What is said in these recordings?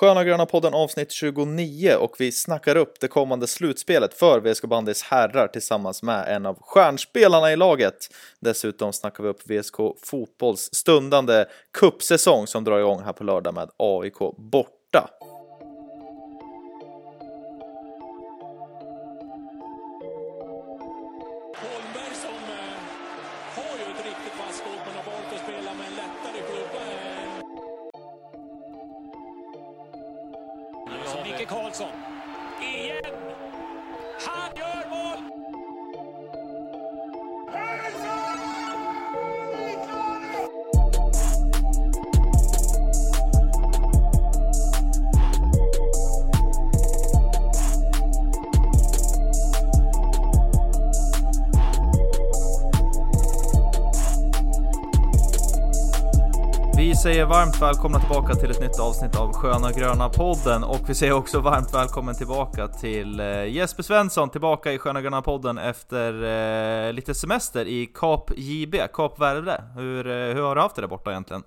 Sköna Gröna podden avsnitt 29 och vi snackar upp det kommande slutspelet för VSK Bandys herrar tillsammans med en av stjärnspelarna i laget. Dessutom snackar vi upp VSK Fotbolls stundande kuppsäsong som drar igång här på lördag med AIK borta. Varmt välkomna tillbaka till ett nytt avsnitt av Sköna Gröna podden och vi säger också varmt välkommen tillbaka till eh, Jesper Svensson tillbaka i Sköna Gröna podden efter eh, lite semester i Kap JB, Kap Verde. Hur, eh, hur har du haft det där borta egentligen?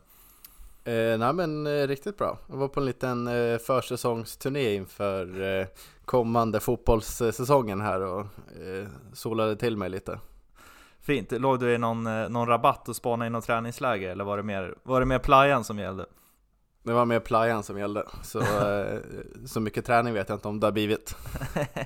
Eh, nej men eh, riktigt bra. Jag var på en liten eh, försäsongsturné inför eh, kommande fotbollssäsongen här och eh, solade till mig lite. Fint, låg du i någon, eh, någon rabatt och spanade i något träningsläger eller var det mer, var det mer playan som gällde? Det var mer playan som gällde, så, eh, så mycket träning vet jag inte om det har blivit.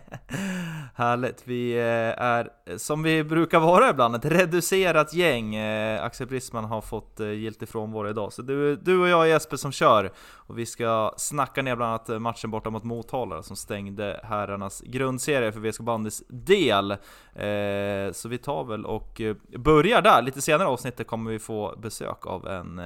Härligt, vi eh, är som vi brukar vara ibland, ett reducerat gäng. Eh, Axel Brisman har fått giltig frånvaro idag, så du, du och jag är Jesper som kör. Och vi ska snacka ner bland annat matchen borta mot Motala som stängde herrarnas grundserie för VSK Bandys del. Så vi tar väl och börjar där. Lite senare i avsnittet kommer vi få besök av en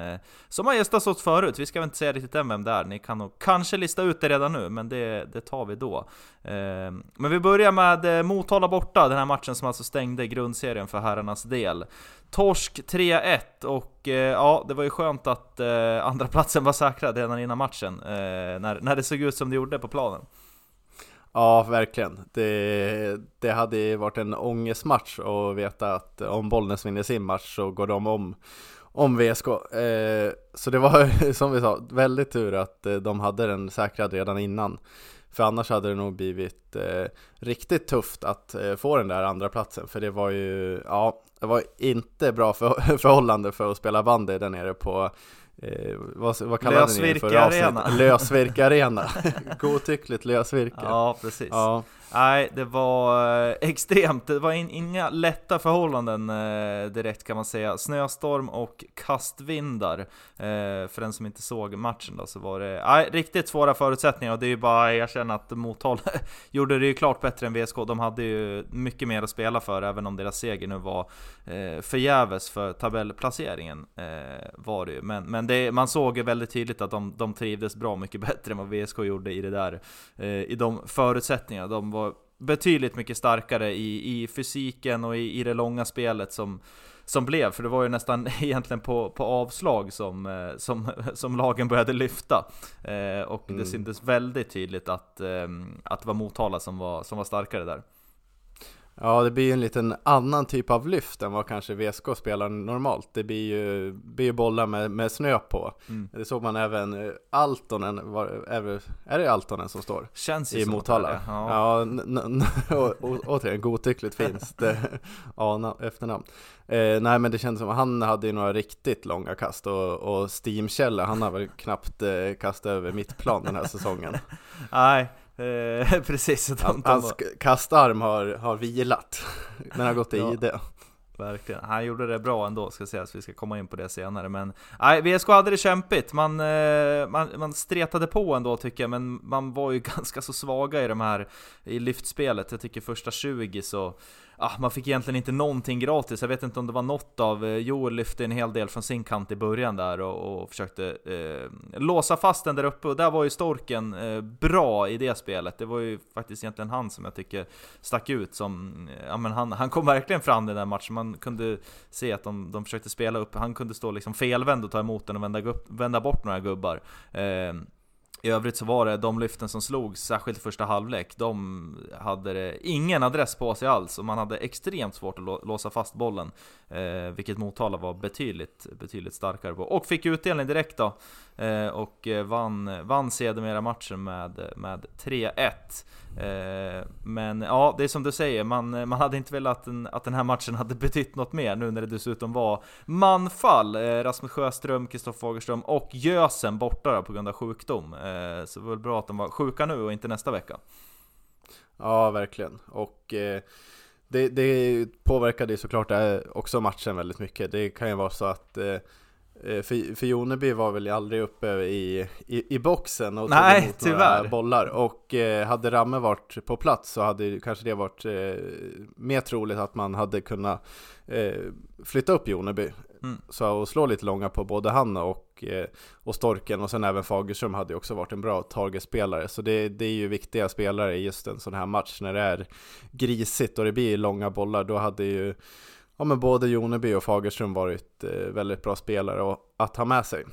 som har gästats oss förut. Vi ska väl inte säga riktigt än vem det är. Ni kan nog kanske lista ut det redan nu, men det, det tar vi då. Ehm, men vi börjar med eh, Motala borta, den här matchen som alltså stängde grundserien för herrarnas del. Torsk 3-1 och eh, ja, det var ju skönt att eh, andra platsen var säkrad redan innan matchen, eh, när, när det såg ut som det gjorde på planen. Ja, verkligen. Det, det hade varit en ångestmatch att veta att om Bollnäs vinner sin match så går de om, om VSK. Eh, så det var som vi sa, väldigt tur att eh, de hade den säkrad redan innan. För annars hade det nog blivit eh, riktigt tufft att eh, få den där andra platsen För det var ju, ja, det var inte bra för, förhållande för att spela bandy där nere på Eh, vad, vad kallade ni det för Lösvirke-arena. Lösvirke arena. Godtyckligt lösvirke. Ja, precis. Ja. Nej, det var eh, extremt. Det var in, inga lätta förhållanden eh, direkt kan man säga. Snöstorm och kastvindar. Eh, för den som inte såg matchen då så var det nej, riktigt svåra förutsättningar och det är ju bara att erkänna att Motala gjorde det ju klart bättre än VSK. De hade ju mycket mer att spela för även om deras seger nu var eh, förgäves för tabellplaceringen. Eh, var det ju. Men, men det, man såg ju väldigt tydligt att de, de trivdes bra mycket bättre än vad VSK gjorde i det där. Eh, I de förutsättningarna. De var betydligt mycket starkare i, i fysiken och i, i det långa spelet som, som blev, för det var ju nästan egentligen på, på avslag som, eh, som, som lagen började lyfta. Eh, och Mm. det syntes väldigt tydligt att, eh, att det var Motala som var, som var starkare där. Ja, det blir ju en liten annan typ av lyft än vad kanske VSK spelar normalt. Det blir ju, blir ju bollar med, med snö på. Mm. Det såg man även eh, Altonen, var, är, är det Altonen som står? Känns I att Motala? det. Ja. Ja, n- återigen godtyckligt finns det ana, efternamn. Eh, nej men det kändes som, han hade ju några riktigt långa kast och, och Steam-Kjelle, han har väl knappt eh, kastat över mittplan den här säsongen. Nej, eh, precis. De, Han, hans kastarm har, har vilat, den har gått i Ja. ide. verkligen. Han gjorde det bra ändå, ska sägas. Vi ska komma in på det senare. Men nej, VSK hade det kämpigt. Man, eh, man, man stretade på ändå tycker jag, men man var ju ganska så svaga i de här i lyftspelet. Jag tycker första 20 så ah, man fick egentligen inte någonting gratis. Jag vet inte om det var något av, eh, Joel lyfte en hel del från sin kant i början där och, och försökte eh, låsa fast den där uppe. Och där var ju Storken eh, bra i det spelet. Det var ju faktiskt egentligen han som jag tycker stack ut som, eh, ja men han, han kom verkligen fram i den där matchen. Man kunde se att de, de försökte spela upp, han kunde stå liksom felvänd och ta emot den och vända, vända bort några gubbar. Eh, i övrigt så var det de lyften som slogs, särskilt i första halvlek, de hade ingen adress på sig alls och man hade extremt svårt att låsa fast bollen. Eh, vilket Motala var betydligt, betydligt starkare på. Och fick utdelning direkt då. Eh, och vann, vann sedermera matchen med, med 3-1. Eh, men ja, det är som du säger, man, man hade inte velat att den, att den här matchen hade betytt något mer nu när det dessutom var manfall. Eh, Rasmus Sjöström, Kristoffer Fagerström och Gösen borta på grund av sjukdom. Eh, Eh, så det var väl bra att de var sjuka nu och inte nästa vecka. Ja, verkligen. Och eh, det, det påverkade ju såklart också matchen väldigt mycket. Det kan ju vara så att eh, Eh, för, för Joneby var väl aldrig uppe i, i, i boxen och tog Nej, emot tyvärr. några bollar Och eh, hade Ramme varit på plats så hade kanske det varit eh, mer troligt att man hade kunnat eh, flytta upp Joneby mm. Så och slå lite långa på både han och, eh, och Storken och sen även Fagerström hade ju också varit en bra targetspelare Så det, det är ju viktiga spelare i just en sån här match när det är grisigt och det blir långa bollar Då hade ju ja, men både Joneby och Fagerström varit eh, väldigt bra spelare att ha med sig.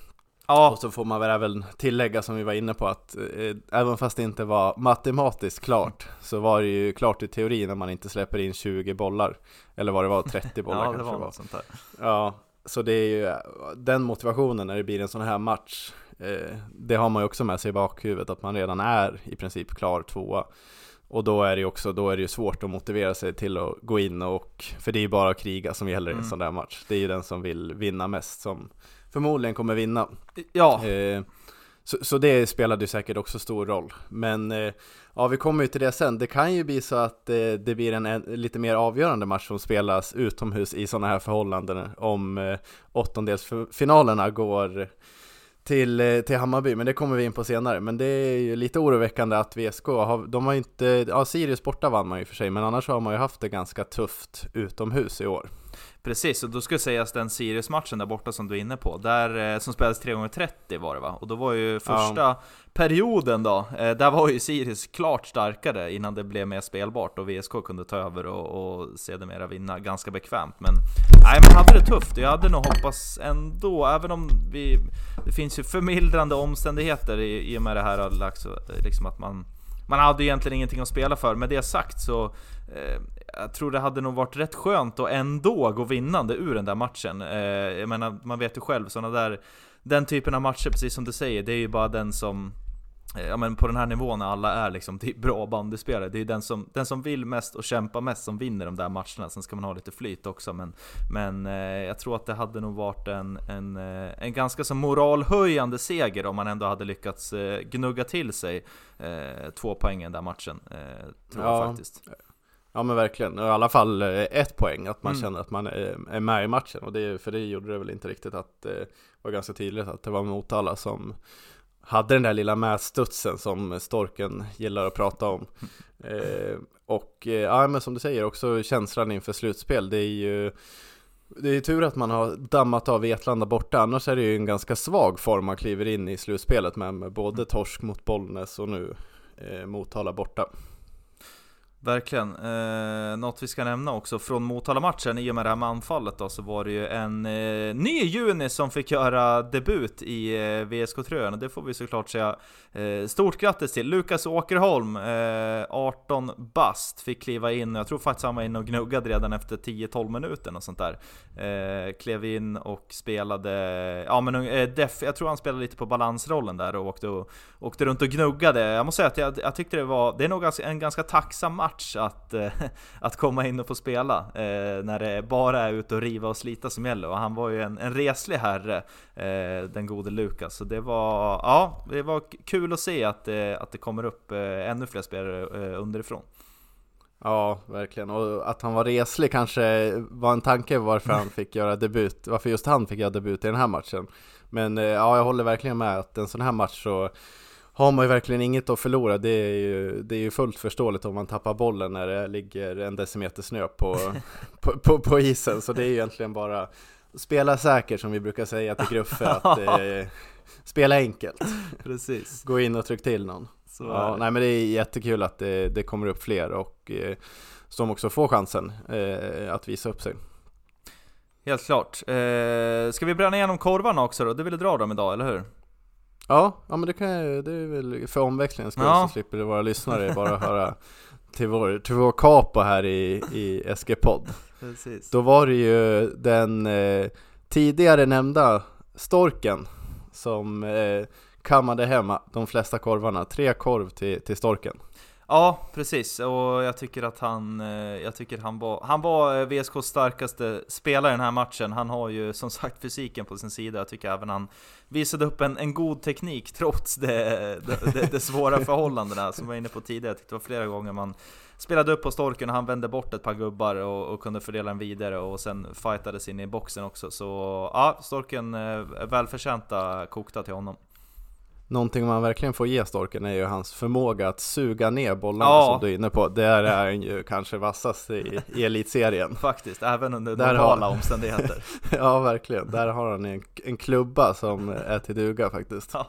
Ja. Och så får man väl även tillägga som vi var inne på att eh, även fast det inte var matematiskt klart så var det ju klart i teorin när man inte släpper in 20 bollar. Eller vad det var, 30 bollar ja, kanske det var. var. Sånt där. Ja, så det är ju den motivationen när det blir en sån här match. Eh, det har man ju också med sig i bakhuvudet att man redan är i princip klar tvåa. Och då är det ju också, då är det ju svårt att motivera sig till att gå in och, för det är ju bara att kriga som gäller i en mm. sån där match. Det är ju den som vill vinna mest som förmodligen kommer vinna. Ja. Eh, så, så, det spelade ju säkert också stor roll. Men eh, ja, vi kommer ju till det sen. Det kan ju bli så att eh, det blir en, en, lite mer avgörande match som spelas utomhus i sådana här förhållanden. Om eh, åttondelsfinalerna går till, eh, till Hammarby, men det kommer vi in på senare. Men det är ju lite oroväckande att VSK har, de har inte, ja Sirius borta vann man ju för sig, men annars har man ju haft det ganska tufft utomhus i år. Precis, och då ska sägas den Sirius-matchen där borta som du är inne på, där, eh, som spelades 3 x 30 var det va? Och då var ju första ja. perioden då, eh, där var ju Sirius klart starkare innan det blev mer spelbart och VSK kunde ta över och, och sedermera vinna ganska bekvämt. Men nej, man hade det tufft. Jag hade nog hoppats ändå, även om vi, det finns ju förmildrande omständigheter i, i och med det här liksom att man man hade egentligen ingenting att spela för. Med det sagt så eh, jag tror det hade nog varit rätt skönt att ändå gå vinnande ur den där matchen. Eh, jag menar, man vet ju själv, sådana där, den typen av matcher, precis som du säger, det är ju bara den som Ja men på den här nivån när alla är liksom bra bandyspelare, det är den som, den som vill mest och kämpar mest som vinner de där matcherna. Sen ska man ha lite flyt också, men, men eh, jag tror att det hade nog varit en, en, eh, en ganska så moralhöjande seger om man ändå hade lyckats eh, gnugga till sig eh, två poäng i den där matchen. tror ja. jag faktiskt. Ja men verkligen, i alla fall eh, ett poäng, att man mm. känner att man är med i matchen och det, för det gjorde det väl inte riktigt att det var ganska tydligt att det var Motala som hade den där lilla mätstudsen som Storken gillar att prata om. Eh, och eh, ja men som du säger också känslan inför slutspel, det är ju det är tur att man har dammat av Vetlanda borta, annars är det ju en ganska svag form man kliver in i slutspelet med, med både torsk mot Bollnäs och nu eh, Motala borta. Verkligen. Eh, något vi ska nämna också från Motala-matchen, i och med det här med anfallet då, så var det ju en eh, ny juni som fick göra debut i eh, VSK-tröjan, och det får vi såklart säga eh, stort grattis till. Lukas Åkerholm, eh, 18 bast, fick kliva in, jag tror faktiskt han var inne och gnuggade redan efter 10-12 minuter och sånt där. Eh, klev in och spelade, ja men eh, def, jag tror han spelade lite på balansrollen där och åkte, och, åkte runt och gnuggade. Jag måste säga att jag, jag tyckte det var, det är nog en ganska tacksam match match att, eh, att komma in och få spela eh, när det bara är ute och riva och slita som gäller. Och han var ju en, en reslig herre, eh, den gode Lukas. Så det var, ja, det var kul att se att, att det kommer upp ännu fler spelare underifrån. Ja, verkligen. Och att han var reslig kanske var en tanke varför han fick göra debut, varför just han fick göra debut i den här matchen. Men ja, jag håller verkligen med att en sån här match så har man ju verkligen inget att förlora. Det är ju, det är ju fullt förståeligt om man tappar bollen när det ligger en decimeter snö på, på, på, på, isen. Så det är ju egentligen bara spela säkert som vi brukar säga till Gruffe. Att eh, spela enkelt. Precis. Gå in och tryck till någon. Ja, nej men det är jättekul att det, det kommer upp fler och eh, som också får chansen eh, att visa upp sig. Helt klart. Eh, ska vi bränna igenom korvarna också då? Du dra dem idag, eller hur? Ja, ja men det kan jag, det är väl för omväxlingen skull Ja. så slipper våra lyssnare bara höra till vår, till vår kapo här i, i SG-podd. Precis. Då var det ju den eh, tidigare nämnda storken som eh, kammade hemma de flesta korvarna. Tre korv till, till storken. Ja, precis. Och jag tycker att han, eh, jag tycker han var, han var eh, VSKs starkaste spelare i den här matchen. Han har ju som sagt fysiken på sin sida. Jag tycker även han visade upp en, en god teknik trots det, det, det, det svåra förhållandena som jag var inne på tidigare. Jag tyckte det var flera gånger man spelade upp på storken och han vände bort ett par gubbar och, och kunde fördela den vidare och sen fightades in i boxen också. Så ja, storken eh, välförtjänta kokta till honom. Någonting man verkligen får ge storken är ju hans förmåga att suga ner bollarna Ja. som du är inne på. Där är han ju kanske vassast i, i elitserien. Faktiskt, även under Där har- normala omständigheter. Ja, verkligen. Där har han en, en klubba som är till duga faktiskt. Ja.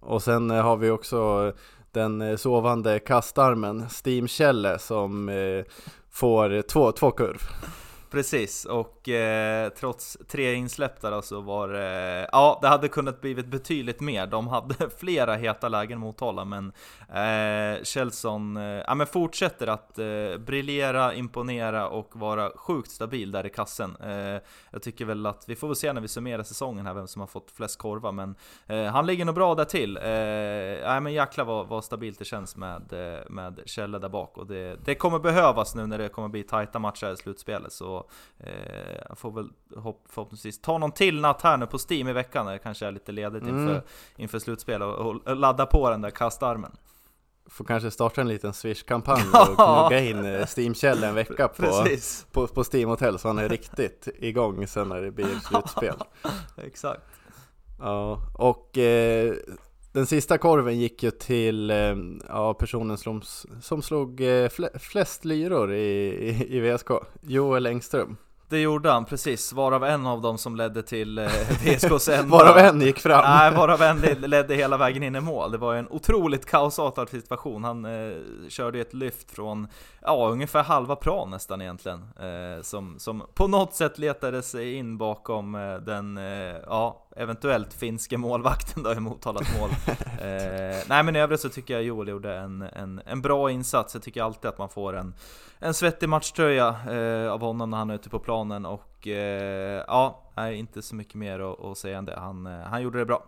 Och sen har vi också den sovande kastarmen, Steam Kjelle, som eh, får två, två kurv. Precis, och eh, trots tre insläpp där så var det... Ja, det hade kunnat blivit betydligt mer. De hade flera heta lägen mot Motala, men eh, Kjellson eh, ja, men fortsätter att eh, briljera, imponera och vara sjukt stabil där i kassen. Eh, jag tycker väl att vi får väl se när vi summerar säsongen här vem som har fått flest korvar, men eh, han ligger nog bra där till. Eh, ja, men jäklar vad, vad stabilt det känns med, eh, med Kjelle där bak, och det, det kommer behövas nu när det kommer bli tajta matcher i slutspelet. Så Eh, jag får väl hopp, förhoppningsvis ta någon till natt här nu på Steam i veckan när det kanske är lite ledigt Mm. inför, inför slutspel och, och ladda på den där kastarmen. Får kanske starta en liten Swish-kampanj och knugga in eh, Steam Kjelle en vecka på, på, på Steam Hotel så han är riktigt igång sen när det blir slutspel. exakt. Ja, och eh, den sista korven gick ju till eh, ja, personen som, som slog eh, fle, flest lyror i, i, i VSK, Joel Engström. Det gjorde han, precis. Varav en av dem som ledde till eh, VSKs enda. Varav en gick fram. Nej, varav en led- ledde hela vägen in i mål. Det var en otroligt kaosartad situation. Han eh, körde ett lyft från, ja, ungefär halva plan nästan egentligen. Eh, som, som på något sätt letade sig in bakom eh, den, ja, eventuellt finske målvakten då i Motalas mål. Eh, nej men i övrigt så tycker jag Joel gjorde en, en, en bra insats. Jag tycker alltid att man får en, en svettig matchtröja eh, av honom när han är ute på planen och eh, ja, nej, inte så mycket mer att, att säga än det. Han, eh, han gjorde det bra.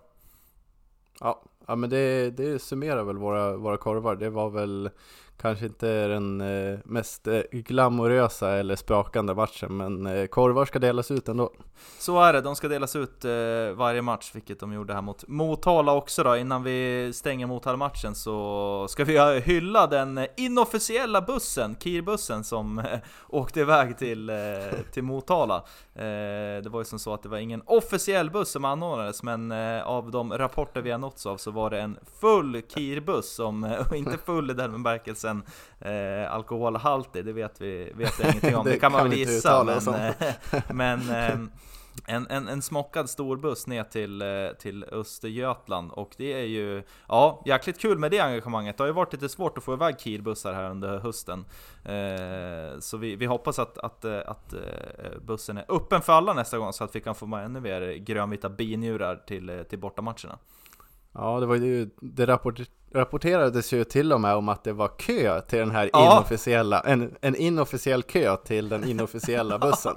Ja, ja men det, det summerar väl våra, våra korvar. Det var väl kanske inte den eh, mest eh, glamorösa eller sprakande matchen, men korvar ska delas ut ändå. Så är det, de ska delas ut eh, varje match, vilket de gjorde här mot Motala också då. Innan vi stänger Motala-matchen så ska vi hylla den inofficiella bussen, Kirbussen, som eh, åkte iväg till, eh, till Motala. Eh, det var ju som så att det var ingen officiell buss som anordnades, men eh, av de rapporter vi har nåtts av så var det en full Kirbuss, som, eh, och inte full i den bemärkelsen eh, alkoholhaltig, det vet vi vet jag ingenting om. Det, Det kan man kan väl gissa, men, eh, men ehm, en, en, en smockad storbuss ner till, eh, till Östergötland och det är ju ja, jäkligt kul med det engagemanget. Det har ju varit lite svårt att få iväg Kirbussar här under hösten. Eh, så vi, vi hoppas att, att, eh, att eh, bussen är öppen för alla nästa gång så att vi kan få med ännu mer grönvita binjurar till, eh, till bortamatcherna. Ja, det var ju, det rapport, rapporterades ju till och med om att det var kö till den här Ja. inofficiella, en, en inofficiell kö till den inofficiella bussen.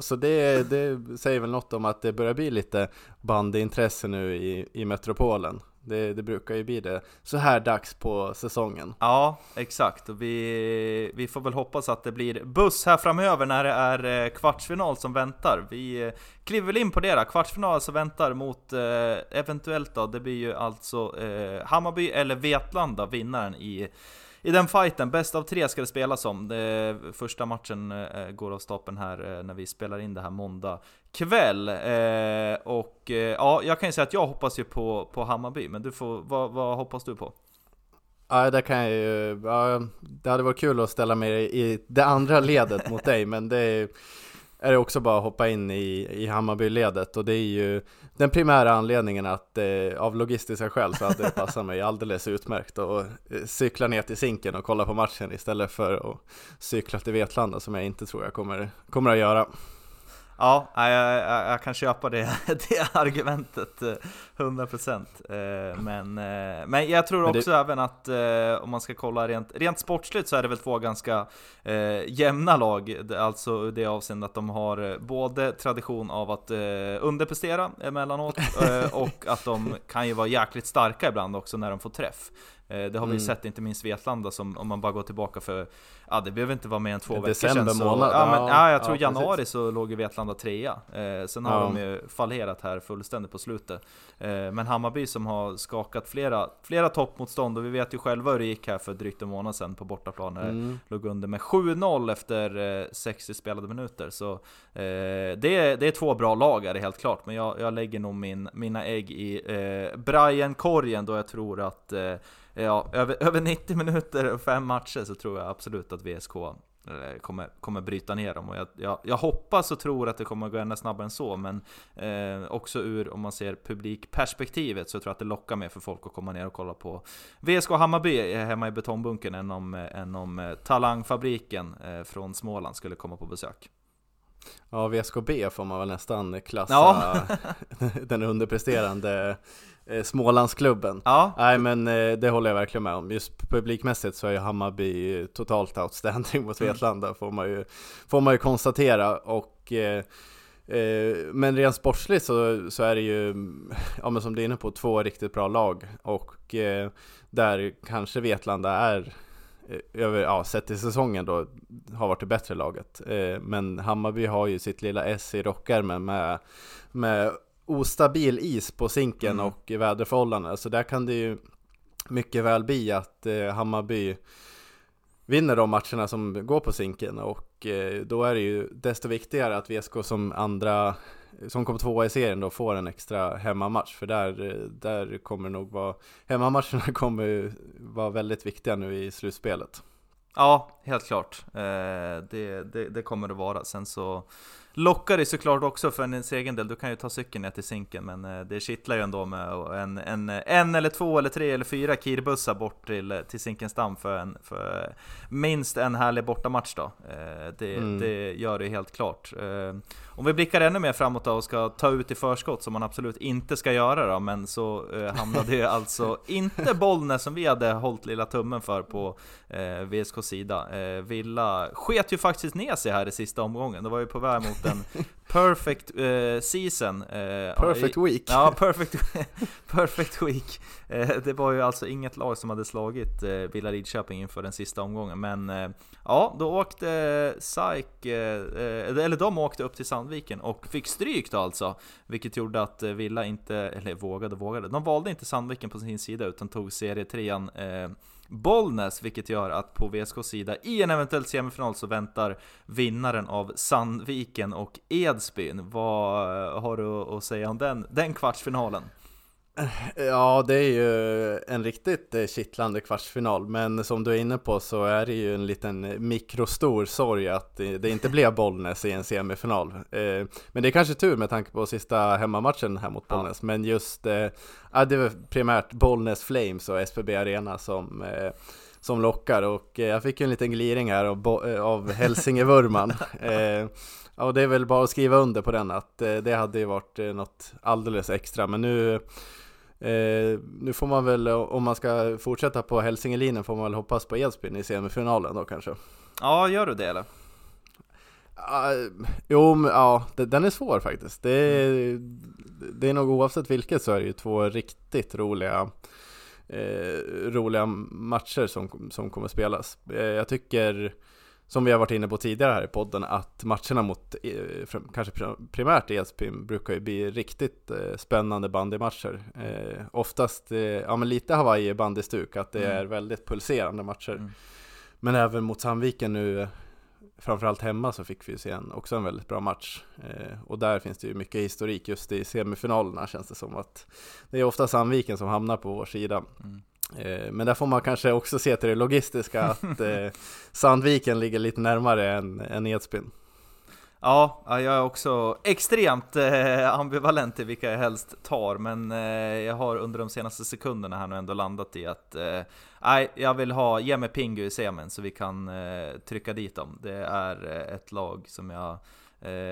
Så det, det säger väl något om att det börjar bli lite bandintresse nu i, i metropolen. Det, det brukar ju bli det så här dags på säsongen. Ja, exakt. Och vi, vi får väl hoppas att det blir buss här framöver när det är eh, kvartsfinal som väntar. Vi eh, kliver väl in på det då. Kvartsfinal som väntar mot eh, eventuellt då, det blir ju alltså eh, Hammarby eller Vetlanda, vinnaren i i den fighten, bäst av tre ska det spelas om. Det, första matchen eh, går av stapeln här eh, när vi spelar in det här måndag kväll. Eh, och ja, jag kan ju säga att jag hoppas ju på, på Hammarby, men du får, vad, vad hoppas du på? Ja, det kan jag ju, ja, det hade varit kul att ställa mig i det andra ledet mot dig, men det är, är det också bara att hoppa in i, i Hammarbyledet och det är ju den primära anledningen att eh, av logistiska skäl så hade det passat mig alldeles utmärkt att eh, cykla ner till Zinken och kolla på matchen istället för att cykla till Vetlanda som jag inte tror jag kommer, kommer att göra. Ja, jag, jag, jag, kan köpa det, det argumentet 100% eh, men, eh, men jag tror men det... också även att om man ska kolla rent, rent sportsligt så är det väl två ganska eh, jämna lag. Alltså det avseendet att de har både tradition av att eh, underprestera emellanåt och att de kan ju vara jäkligt starka ibland också när de får träff det har vi mm. sett inte minst Vetlanda som om man bara går tillbaka för Ja det behöver inte vara mer än två veckor sedan så, månad, ja, men, ja, jag tror ja, januari precis. så låg ju Vetlanda trea eh, Sen har ja. de ju fallerat här fullständigt på slutet eh, Men Hammarby som har skakat flera, flera toppmotstånd och vi vet ju själva hur det gick här för drygt en månad sedan på bortaplan när mm. låg under med 7-0 efter eh, 60 spelade minuter Så eh, det, är, det är två bra lag är det helt klart Men jag, jag lägger nog min, mina ägg i eh, Brian-korgen då jag tror att eh, ja, över, över 90 minuter och fem matcher så tror jag absolut att VSK eh, kommer, kommer bryta ner dem. Och jag, jag, jag, hoppas och tror att det kommer gå ännu snabbare än så, men eh, också ur, om man ser publikperspektivet, så tror jag att det lockar mer för folk att komma ner och kolla på VSK Hammarby hemma i betongbunkern än om, än om eh, Talangfabriken eh, från Småland skulle komma på besök. Ja, VSKB får man väl nästan klassa ja. den underpresterande eh, Smålandsklubben. Ja. Nej men eh, det håller jag verkligen med om. Just publikmässigt så är ju Hammarby totalt outstanding mot mm. Vetlanda får man ju, får man ju konstatera. Och, eh, eh, men rent sportsligt så, så är det ju, ja men som du är inne på, två riktigt bra lag. Och eh, där kanske Vetlanda är eh, över, ja, sett till säsongen då, har varit det bättre laget. men Hammarby har ju sitt lilla S i rockärmen med, med ostabil is på sinken mm. och väderförhållanden. Så där kan det ju mycket väl bli att eh, Hammarby vinner de matcherna som går på sinken och eh, då är det ju desto viktigare att VSK som andra som kommer tvåa i serien då får en extra hemmamatch för där, eh, där kommer nog vara hemmamatcherna kommer vara väldigt viktiga nu i slutspelet. Ja, helt klart. Eh, det, det, det kommer det vara. Sen så lockar det såklart också för ens egen del. Du kan ju ta cykeln ner till Zinken, men eh, det kittlar ju ändå med en, en, en eller två eller tre eller fyra kirbussar bort till, till Zinkensdamm för, en, för minst en härlig bortamatch då. Eh, det, mm. det gör det helt klart. Eh, om vi blickar ännu mer framåt då och ska ta ut i förskott, som man absolut inte ska göra då, men så hamnade ju alltså inte Bollnäs som vi hade hållit lilla tummen för på VSKs sida. Villa sket ju faktiskt ner sig här i sista omgången, det var ju på väg mot en perfect uh, season. Uh, perfect week. Ja, perfect, perfect week. Uh, det var ju alltså inget lag som hade slagit uh, Villa Lidköping inför den sista omgången. Men ja, då åkte SAIK, eller de åkte upp till Sandviken och fick stryk då alltså. Vilket gjorde att Villa inte, eller vågade vågade, de valde inte Sandviken på sin sida utan tog serietrean Bollnäs, vilket gör att på VSKs sida i en eventuell semifinal så väntar vinnaren av Sandviken och Edsbyn. Vad har du att säga om den, den kvartsfinalen? Ja, det är ju en riktigt eh, kittlande kvartsfinal, men som du är inne på så är det ju en liten mikrostor sorg att det inte blev Bollnäs i en semifinal. Eh, men det är kanske tur med tanke på sista hemmamatchen här mot Bollnäs, ja. men just, eh, ja, det var primärt Bollnäs Flames och SPB Arena som som lockar och jag fick ju en liten gliring här av, av Hälsingevurman. Ja, och det är väl bara att skriva under på den att det hade ju varit något alldeles extra, men nu Eh, nu får man väl, om man ska fortsätta på Hälsingelinen, får man väl hoppas på Edsbyn i semifinalen då kanske? Ja, gör du det eller? Uh, jo, men, ja, den är svår faktiskt. Det är, det är nog oavsett vilket så är det ju två riktigt roliga eh, roliga matcher som, som kommer spelas. Eh, jag tycker som vi har varit inne på tidigare här i podden, att matcherna mot eh, kanske primärt Edsbyn brukar ju bli riktigt eh, spännande bandymatcher. Eh, oftast, ja men lite Hawaii bandystuk, att det mm. är väldigt pulserande matcher. Mm. Men även mot Sandviken nu, framförallt hemma, så fick vi se en, också en väldigt bra match. och där finns det ju mycket historik just i semifinalerna känns det som att det är ofta Sandviken som hamnar på vår sida. Mm. Eh, men där får man kanske också se till det logistiska att eh, Sandviken ligger lite närmare än, än Edsbyn. Ja, jag är också extremt eh, ambivalent till vilka jag helst tar, men jag har under de senaste sekunderna här nu ändå landat i att nej, jag vill ha, ge mig Pingu i semin så vi kan trycka dit dem. Det är ett lag som jag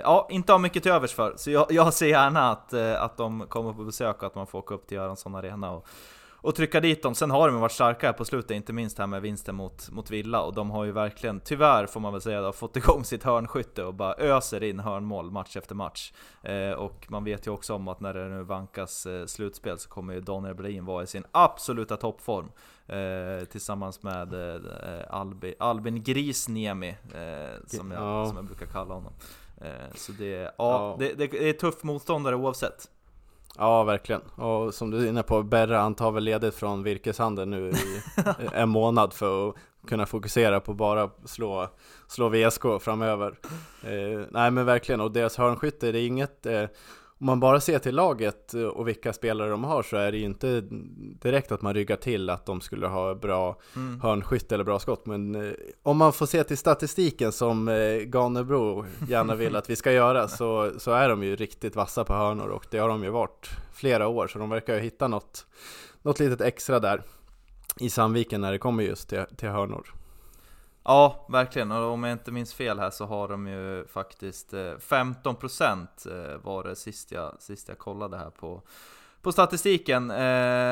ja, inte har mycket till övers för. Så jag, jag ser gärna att, att de kommer på besök och att man får åka upp till Göransson Arena och, och trycka dit dem. Sen har de varit starka här på slutet, inte minst här med vinsten mot, mot Villa. Och de har ju verkligen, tyvärr får man väl säga, har fått igång sitt hörnskytte och bara öser in hörnmål match efter match. Eh, och man vet ju också om att när det nu vankas eh, slutspel så kommer ju Daniel Brolin vara i sin absoluta toppform. Eh, tillsammans med eh, Albi, Albin Grisniemi, eh, som, jag, Ja. som jag brukar kalla honom. Eh, så det, ja, Ja. Det, det, det är tuff motståndare oavsett. Ja, verkligen. Och som du är inne på, Berra han tar väl ledigt från virkeshandeln nu i en månad för att kunna fokusera på bara slå, slå VSK framöver. Eh, nej men verkligen, och deras hörnskytte, det är inget eh, om man bara ser till laget eh, och vilka spelare de har så är det ju inte direkt att man ryggar till att de skulle ha bra Mm. hörnskytte eller bra skott. Men eh, om man får se till statistiken som eh, Ganebro gärna vill att vi ska göra så, så är de ju riktigt vassa på hörnor och det har de ju varit flera år. Så de verkar ju hitta något, något litet extra där i Sandviken när det kommer just till, till hörnor. Ja, verkligen. Och om jag inte minns fel här så har de ju faktiskt eh, 15% eh, var det sist jag, sist jag kollade här på, på statistiken. Eh,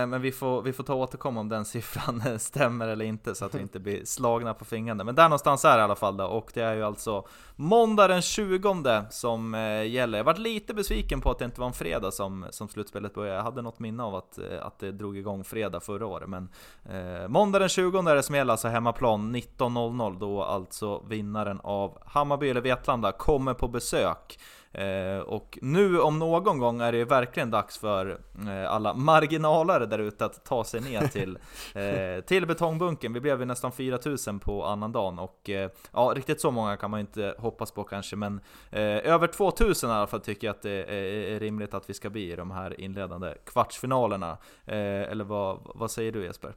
Men vi får, vi får ta och återkomma om den siffran stämmer eller inte så att vi inte blir slagna på fingrarna. Men där någonstans är det i alla fall då. Och det är ju alltså måndag den 20 som eh, gäller. Jag varit lite besviken på att det inte var en fredag som, som slutspelet började. Jag hade något minne av att, eh, att det drog igång fredag förra året. Men Eh, måndag den 20 är det som gäller, alltså hemmaplan 19.00 då alltså vinnaren av Hammarby eller Vetlanda kommer på besök. Eh, och nu om någon gång är det verkligen dags för eh, alla marginalare där ute att ta sig ner till, eh, till betongbunken. Vi blev ju nästan 4000 på annandagen och ja, riktigt så många kan man ju inte hoppas på kanske, men över 2000 i alla fall tycker jag att det är, är rimligt att vi ska bli i de här inledande kvartsfinalerna. Eller vad, vad säger du Jesper?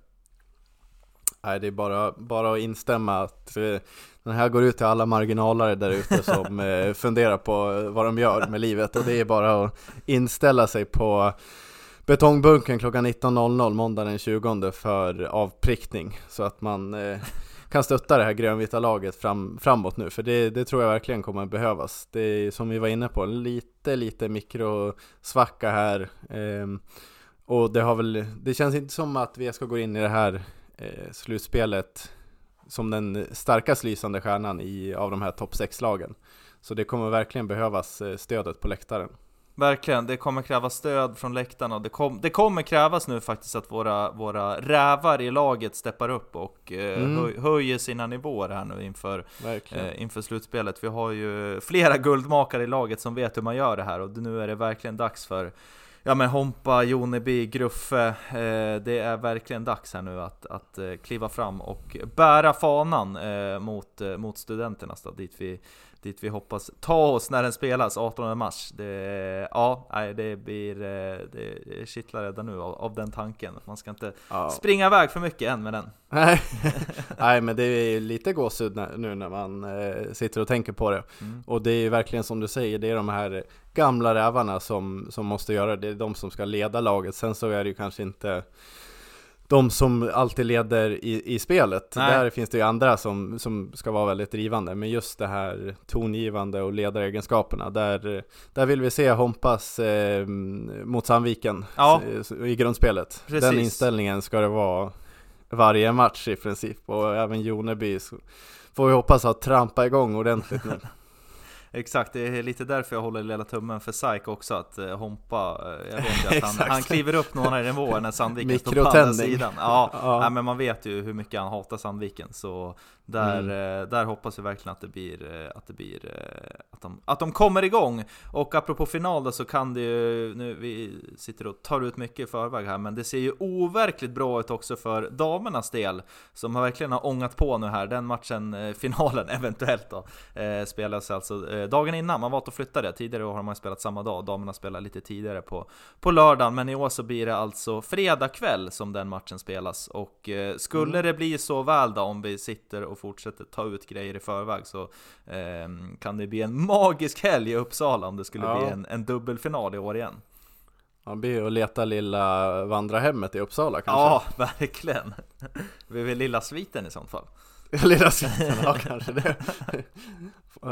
Nej, det är bara, bara att instämma att eh, den här går ut till alla marginalare där ute som eh, funderar på vad de gör med livet. Och det är bara att inställa sig på betongbunken klockan 19.00 måndag den 20 för avprickning. Så att man eh, kan stötta det här grönvita laget fram, framåt nu. För det, det tror jag verkligen kommer behövas. Det är som vi var inne på, lite, lite mikrosvacka här. Ehm, och det har väl, det känns inte som att VSK går in i det här eh, slutspelet som den starkast lysande stjärnan i, av de här topp 6-lagen. Så det kommer verkligen behövas eh, stödet på läktaren. Verkligen, det kommer krävas stöd från läktarna och det, kom, det kommer krävas nu faktiskt att våra, våra rävar i laget steppar upp och eh, Mm. höj, höjer sina nivåer här nu inför, eh, inför slutspelet. Vi har ju flera guldmakare i laget som vet hur man gör det här och nu är det verkligen dags för Ja men Hompa, Joneby, Gruffe, eh, det är verkligen dags här nu att, att eh, kliva fram och bära fanan eh, mot, eh, mot studenterna dit vi, dit vi hoppas ta oss när den spelas 18 mars. Det, ja, nej, det blir, eh, det kittlar redan nu av, av den tanken. Man ska inte Ja. springa iväg för mycket än med den. Nej. Men det är ju lite gåshud nu när man eh, sitter och tänker på det. Mm. Och det är ju verkligen som du säger, det är de här gamla rävarna som, som måste göra det. Det är de som ska leda laget. Sen så är det ju kanske inte de som alltid leder i, i spelet. Nej. Där finns det ju andra som, som ska vara väldigt drivande. Men just det här tongivande och ledaregenskaperna, där, där vill vi se Hompas eh, mot Sandviken Ja. i grundspelet. Precis. Den inställningen ska det vara varje match i princip. Och även Joneby får vi hoppas att trampa igång ordentligt nu. Exakt, det är lite därför jag håller lilla tummen för SAIK också, att eh, Hompa, eh, jag vet att han, han kliver upp några nivåer när Sandviken står på andra sidan. Ja, Ja. Nej, men man vet ju hur mycket han hatar Sandviken, så där, Mm. eh, där hoppas vi verkligen att det blir, eh, att, det blir eh, att, de, att de kommer igång. Och apropå final då, så kan det ju, nu vi sitter och tar ut mycket i förväg här, men det ser ju overkligt bra ut också för damernas del, som har verkligen har ångat på nu här. Den matchen, finalen eventuellt då, eh, spelas alltså dagen innan, man valt att flytta det. Tidigare har man spelat samma dag, damerna spelar lite tidigare på, på lördagen, men i år så blir det alltså fredag kväll som den matchen spelas. Och eh, skulle det bli så väl då, om vi sitter och fortsätter ta ut grejer i förväg, så ehm, kan det bli en magisk helg i Uppsala om det skulle Ja. bli en, en dubbelfinal i år igen. Man blir ju att leta lilla vandrarhemmet i Uppsala kanske. Ja, verkligen! Vi vill lilla sviten i sånt fall. Lilla sviten, ja kanske det.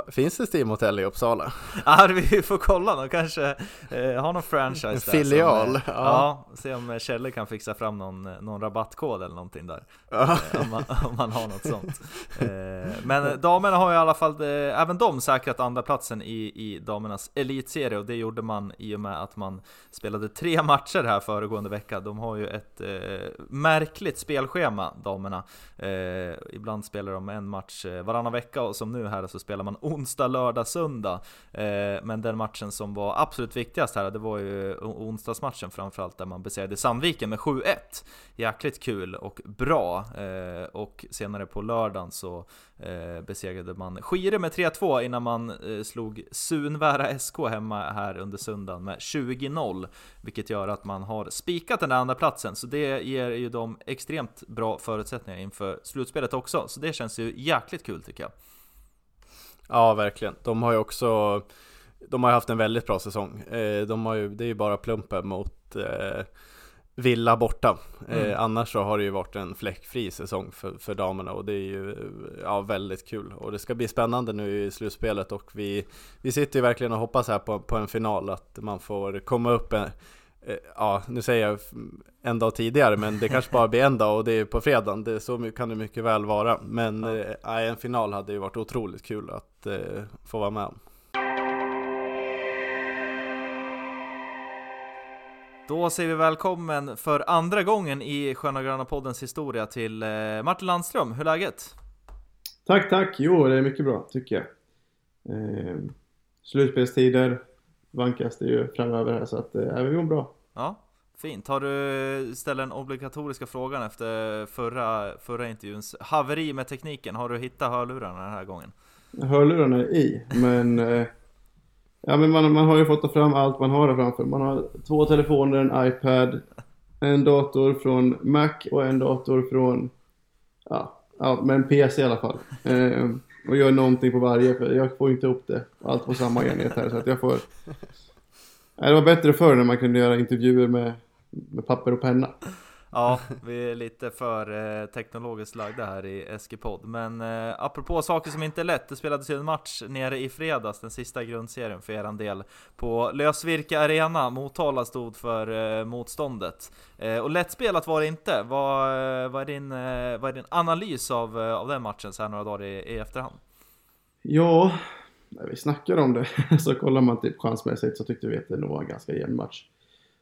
Finns det Steam Hotel i Uppsala? Ja, vi får kolla, de kanske eh, har någon franchise där filial, som, eh, ja. ja. se om Kjelle kan fixa fram någon, någon rabattkod eller någonting där Ja. eh, om, man, om man har något sånt eh, Men damerna har i alla fall, eh, även de säkrat andra platsen i, i damernas elitserie och det gjorde man i och med att man spelade tre matcher här föregående vecka De har ju ett eh, märkligt spelschema, damerna eh, Ibland spelar de en match eh, varannan vecka och som nu här så spelar man onsdag, lördag, söndag. Eh, men den matchen som var absolut viktigast här, det var ju onsdagsmatchen framförallt där man besegrade Sandviken med 7-1 Jäkligt kul och bra. Eh, och senare på lördagen så eh, besegrade man Skire med 3-2 innan man slog Sunvära SK hemma här under söndagen med 20-0 Vilket gör att man har spikat den där andra platsen. Så det ger ju dem extremt bra förutsättningar inför slutspelet också. Så det känns ju jäkligt kul tycker jag. Ja, verkligen. De har ju också De har haft en väldigt bra säsong. Eh, De har ju, det är ju bara plumpen mot eh, Villa borta. Eh, Mm. Annars så har det ju varit en fläckfri säsong för, för damerna och det är ju ja, väldigt kul. Och det ska bli spännande nu i slutspelet och vi, vi sitter ju verkligen och hoppas här på, på en final att man får komma upp en, eh, Ja, nu säger jag en dag tidigare, men det kanske bara blir en dag och det är på fredagen. Det, så kan det mycket väl vara. Men Ja. eh, en final hade ju varit otroligt kul att eh, få vara med om. Då säger vi välkommen för andra gången i Sköna Gröna Poddens historia till eh, Martin Landström. Hur är läget? Tack, tack. Jo, det är mycket bra tycker jag. Eh, slutspelstider vankas det ju framöver här så att eh, vi mår bra. Ja, fint. Har du ställt den obligatoriska frågan efter förra, förra intervjuns haveri med tekniken? Har du hittat hörlurarna den här gången? Hörlurarna är i, men eh, Ja men man, man har ju fått ta fram allt man har där framför. Man har två telefoner, en iPad, en dator från Mac och en dator från Ja, ja men en PC i alla fall. Ehm, och gör någonting på varje för jag får inte upp det allt på samma enhet här så att jag får det var bättre förr när man kunde göra intervjuer med, med papper och penna. Ja, vi är lite för eh, teknologiskt lagda här i Eskipod Men eh, apropå saker som inte är lätt, det spelades ju en match nere i fredags, den sista grundserien för eran del På Lösvirke Arena, Motala stod för eh, motståndet eh, Och lättspelat var det inte, vad, eh, vad, är, din, eh, vad är din analys av, eh, av den matchen så här några dagar i, i efterhand? Ja, när vi snackade om det så kollar man typ chansmässigt så tyckte vi att det nog var en ganska jämn match.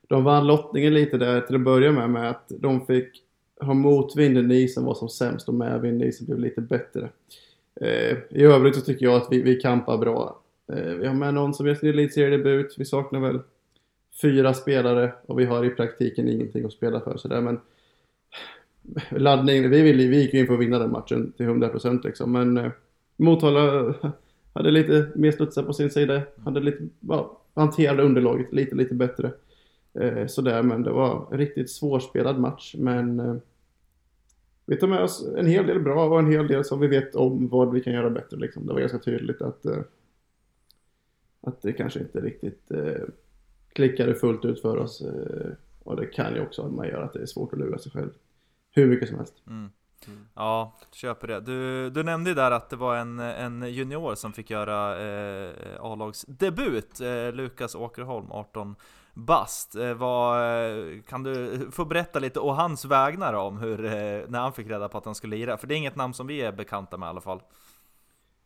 De vann lottningen lite där till att börja med med att de fick ha motvind när isen var som sämst och medvind när isen blev lite bättre. Eh, I övrigt så tycker jag att vi, vi kampar bra. Eh, vi har med någon som gör sin elitseriedebut. Vi saknar väl fyra spelare och vi har i praktiken ingenting att spela för sådär men laddning, vi, vill, vi gick ju in för att vinna den matchen till 100% liksom men eh, Motala hade lite mer studsar på sin sida, hade lite, ja, hanterade underlaget lite, lite bättre. Eh, sådär, men det var en riktigt svårspelad match, men eh, vi tar med oss en hel del bra och en hel del som vi vet om vad vi kan göra bättre liksom. Det var ganska tydligt att eh, att det kanske inte riktigt eh, klickade fullt ut för oss. Eh, och det kan ju också att man gör att det är svårt att lura sig själv. Hur mycket som helst. Mm. Ja, köper det. Du, du nämnde ju där att det var en, en junior som fick göra eh, A-lagsdebut, eh, Lukas Åkerholm, 18 bast. Eh, vad, eh, kan du få berätta lite å hans vägnar om hur, eh, när han fick reda på att han skulle lira? För det är inget namn som vi är bekanta med i alla fall.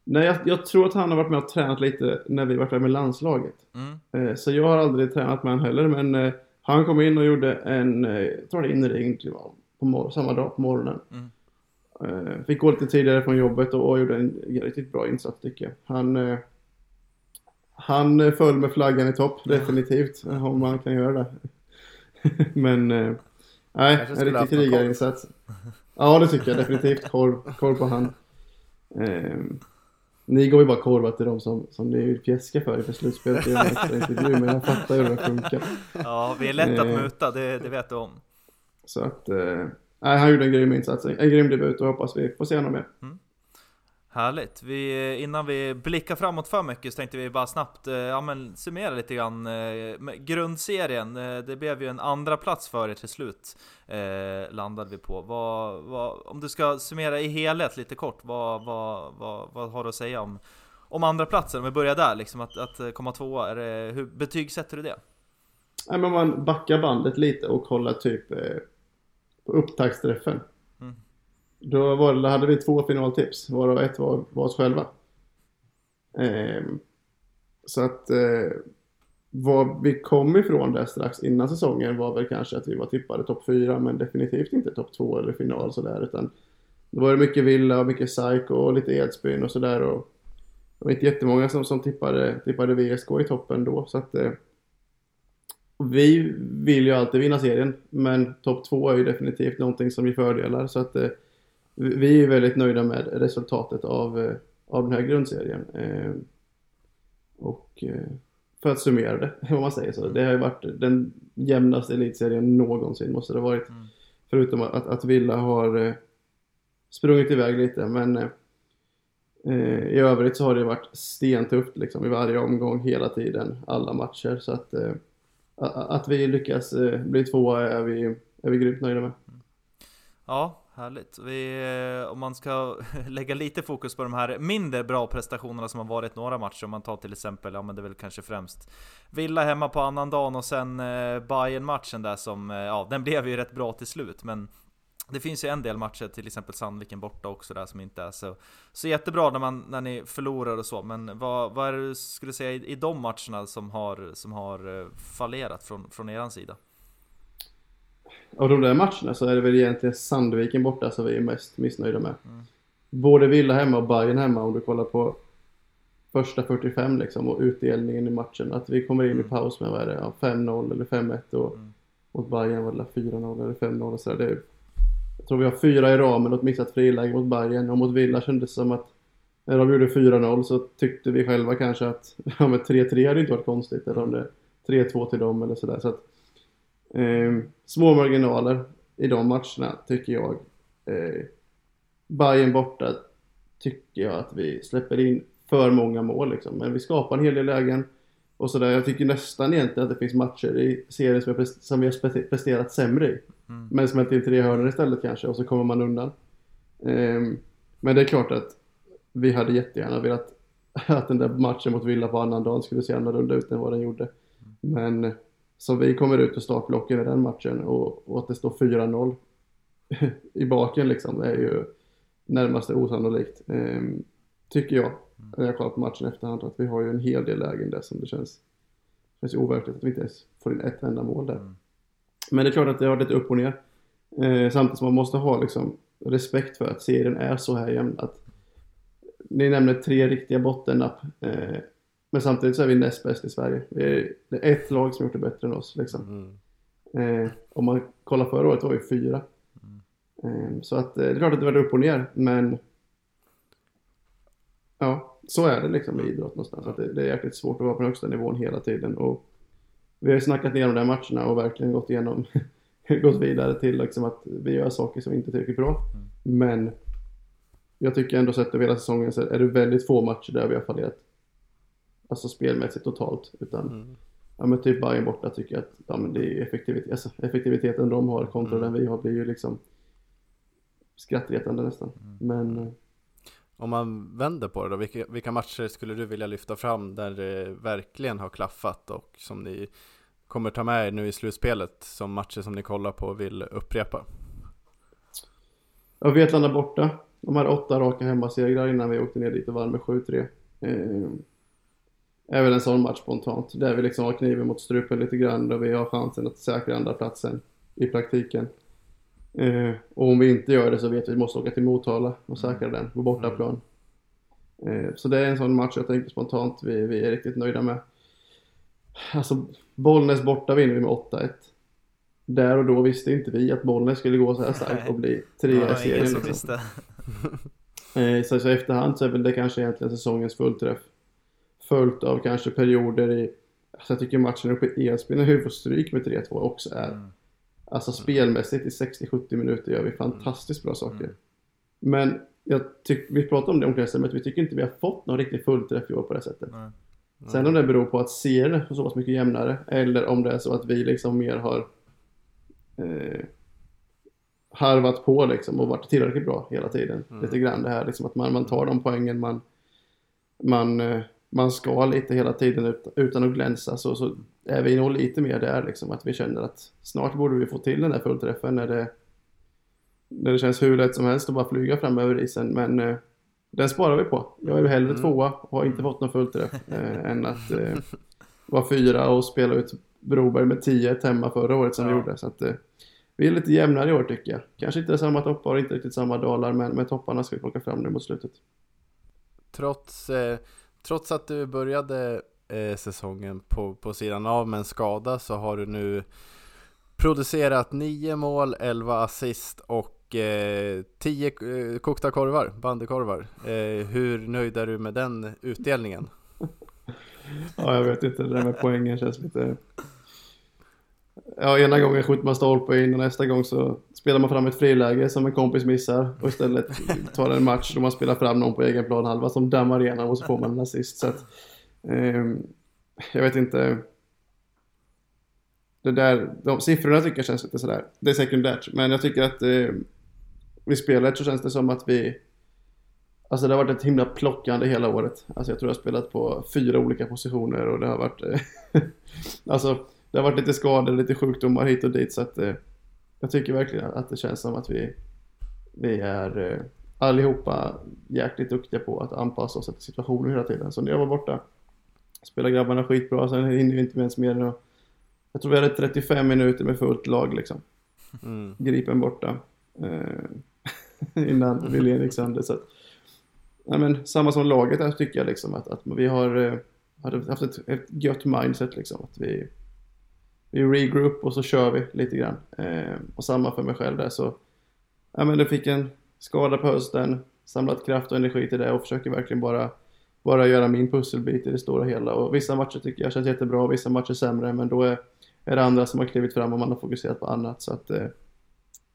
Nej, jag, jag tror att han har varit med och tränat lite när vi varit där med landslaget. Mm. Eh, Så jag har aldrig tränat med honom heller, men eh, han kom in och gjorde en, eh, jag tror det typ, på mor- samma dag på morgonen. Mm. Eh, Fick gå lite tidigare från jobbet och, gjorde en riktigt bra insats tycker jag. Han, eh, han föll med flaggan i topp, definitivt, om man kan göra det. men, eh, nej, en riktig krigarinsats. Ja, det tycker jag definitivt. Korv, korv på han. Eh, ni går ju bara korvat till de som, som ni vill fjäska för inför slutspelet i en intervju, men jag fattar hur det funkar. Ja, vi är lätt att muta, det, det vet du om. Så att, nej, han gjorde en grym insats, en grym debut och hoppas vi får se honom mer. Härligt! Vi, innan vi blickar framåt för mycket så tänkte vi bara snabbt eh, ja, men summera lite grann. Eh, grundserien, eh, det blev ju en andra plats för er till slut, eh, landade vi på. Vad, vad, om du ska summera i helhet lite kort, vad, vad, vad, vad har du att säga om, om andra platsen? Om vi börjar där, liksom att, att komma tvåa, är det, hur betygsätter du det? Nej, men man backar bandet lite och kollar typ eh, på upptaktsträffen. Mm. Då, var, då hade vi två finaltips, varav ett var, var oss själva. Ehm, så att eh, vad vi kom ifrån där strax innan säsongen var väl kanske att vi var tippade topp fyra men definitivt inte topp två eller final sådär utan då var det mycket Villa och mycket Psycho och lite Edsbyn och sådär och det var inte jättemånga som, som tippade, tippade VSK i toppen då så att eh, vi vill ju alltid vinna serien men topp två är ju definitivt någonting som ger fördelar så att eh, vi är väldigt nöjda med resultatet av, eh, av den här grundserien. Eh, och eh, för att summera det, om man säger så. Det har ju varit den jämnaste elitserien någonsin måste det ha varit. Mm. Förutom att, att Villa har sprungit iväg lite men i övrigt så har det varit stentufft liksom i varje omgång hela tiden, alla matcher. Så att, att vi lyckas eh, bli tvåa är vi, är vi grymt nöjda med. Ja, Härligt. Vi, eh, om man ska lägga lite fokus på de här mindre bra prestationerna som har varit några matcher. Om man tar till exempel, ja men det är väl kanske främst Villa hemma på annan dagen och sen eh, bayern matchen där som, eh, ja den blev ju rätt bra till slut. Men det finns ju en del matcher, till exempel Sandviken borta också där som inte är så, så jättebra när, man, när ni förlorar och så. Men vad, vad är det du skulle säga i, i de matcherna som har, som har eh, fallerat från, från er sida? av de där matcherna så är det väl egentligen Sandviken borta som vi är mest missnöjda med. Mm. Både Villa hemma och Bayern hemma om du kollar på första 45 liksom och utdelningen i matchen. Att vi kommer in i mm. paus med vad är det, ja, 5-0 eller 5-1 och mm. mot Bayern var det 4-0 eller 5-0 och sådär. Det är, jag tror vi har fyra i ramen och ett missat friläge mot Bayern och mot Villa kändes det som att när de gjorde 4-0 så tyckte vi själva kanske att ja, 3-3 hade inte varit konstigt eller om det 3-2 till dem eller sådär. Så att, Eh, små marginaler i de matcherna tycker jag. Eh, Bayern borta tycker jag att vi släpper in för många mål liksom. Men vi skapar en hel del lägen. Och sådär. Jag tycker nästan egentligen att det finns matcher i serien som, som vi har presterat sämre i. Mm. Men smält in tre hörnor istället kanske och så kommer man undan. Um, men det är klart att vi hade jättegärna velat att den där matchen mot Villa på annan dag skulle se annorlunda ut än vad den gjorde. Men så vi kommer ut ur startblocken i den matchen och, och att det står 4-0 i baken liksom är ju närmast osannolikt. Ehm, tycker jag, när jag kollar på matchen i efterhand, att vi har ju en hel del lägen där som det känns, känns overkligt att vi inte ens får in ett enda mål där. Mm. Men det är klart att det har lite upp och ner. Ehm, samtidigt som man måste ha liksom respekt för att serien är så här jämn. Att ni nämner tre riktiga bottennapp. Ehm, men samtidigt så är vi näst bäst i Sverige. Vi är, det är ett lag som gjort det bättre än oss. Liksom. Mm. Eh, om man kollar förra året var vi fyra. Mm. Eh, så att, eh, det är klart att det var upp och ner, men ja, så är det liksom i idrott någonstans. Att det, det är jäkligt svårt att vara på den högsta nivån hela tiden. Och vi har ju snackat igenom de där matcherna och verkligen gått igenom gått vidare till liksom att vi gör saker som inte är tillräckligt bra. Mm. Men jag tycker ändå sett över hela säsongen så är det väldigt få matcher där vi har fallerat Alltså spelmässigt totalt. Utan mm. ja men typ Bayern borta tycker jag att ja, men det är effektivitet, alltså, effektiviteten de har kontra mm. den vi har blir ju liksom skrattretande nästan. Mm. Men eh, om man vänder på det då, vilka, vilka, matcher skulle du vilja lyfta fram där det verkligen har klaffat och som ni kommer ta med er nu i slutspelet som matcher som ni kollar på och vill upprepa? Ja, Vetlanda borta. De hade åtta raka hemmasegrar innan vi åkte ner dit och vann med 7-3. Är väl en sån match spontant. Där vi liksom har kniven mot strupen lite grann och vi har chansen att säkra andra platsen i praktiken. Eh, och om vi inte gör det så vet vi att vi måste åka till Motala och säkra den på bortaplan. Eh, så det är en sån match jag tänker spontant vi, vi är riktigt nöjda med. Alltså Bollnäs borta vinner vi med 8-1. Där och då visste inte vi att Bollnäs skulle gå så här starkt och bli trea i serien. Liksom. eh, så, så efterhand så är väl det kanske egentligen säsongens fullträff. Följt av kanske perioder i... Alltså jag tycker matchen uppe i Edsbyn när vi får stryk med 3-2 också är... Mm. Alltså spelmässigt i 60-70 minuter gör vi fantastiskt bra saker. Mm. Men jag tyck, vi pratade om det i omklädningsrummet, vi tycker inte vi har fått någon riktig fullträff i år på det sättet. Nej. Sen om det beror på att serien är så pass mycket jämnare eller om det är så att vi liksom mer har eh, harvat på liksom och varit tillräckligt bra hela tiden. Lite grann det här liksom att man, man tar de poängen man, man, eh, man ska lite hela tiden ut, utan att glänsa så, så är vi nog lite mer där liksom att vi känner att snart borde vi få till den där fullträffen när det när det känns hur lätt som helst att bara flyga fram över isen men eh, den sparar vi på. Jag är hellre tvåa och har inte fått någon fullträff eh, än att eh, vara fyra och spela ut Broberg med 10 hemma förra året som vi Ja. gjorde. Så att, eh, vi är lite jämnare i år tycker jag. Kanske inte samma toppar och inte riktigt samma dalar men, men topparna ska vi plocka fram nu mot slutet. Trots, eh, trots att du började eh, säsongen på, på sidan av med en skada så har du nu producerat 9 mål, 11 assist och eh, 10 eh, kokta korvar, bandykorvar. Eh, hur nöjd är du med den utdelningen? Ja, jag vet inte. Det där med poängen känns lite... Ja, ena gången skjuter man stolpe in och nästa gång så spelar man fram ett friläge som en kompis missar och istället tar en match då man spelar fram någon på egen planhalva som dammar igenom och så får man en assist. Så att, Ehm, jag vet inte. Det där, de siffrorna tycker jag känns lite sådär. Det är sekundärt, men jag tycker att eh, i spelet så känns det som att vi Alltså det har varit ett himla plockande hela året. Alltså jag tror jag har spelat på fyra olika positioner och det har varit... eh, alltså det har varit lite skador, lite sjukdomar hit och dit så att... eh, Jag tycker verkligen att det känns som att vi... Vi är eh, allihopa jäkligt duktiga på att anpassa oss efter situationen hela tiden. Så när jag var borta spelade grabbarna skitbra, sen hinner vi inte med ens mer än att- Jag tror vi hade 35 minuter med fullt lag liksom. Mm. Gripen borta. Eh, innan Wilén gick sönder. Så att, ja, men, samma som laget där tycker jag liksom att, att vi har eh, hade haft ett, ett gött mindset liksom. Att vi, vi regroup och så kör vi lite grann. Eh, och samma för mig själv där så. Ja men det fick en skada på hösten. Samlat kraft och energi till det och försöker verkligen bara bara göra min pusselbit i det stora hela. Och vissa matcher tycker jag känns jättebra, vissa matcher sämre. Men då är, är det andra som har klivit fram och man har fokuserat på annat. Så att, eh,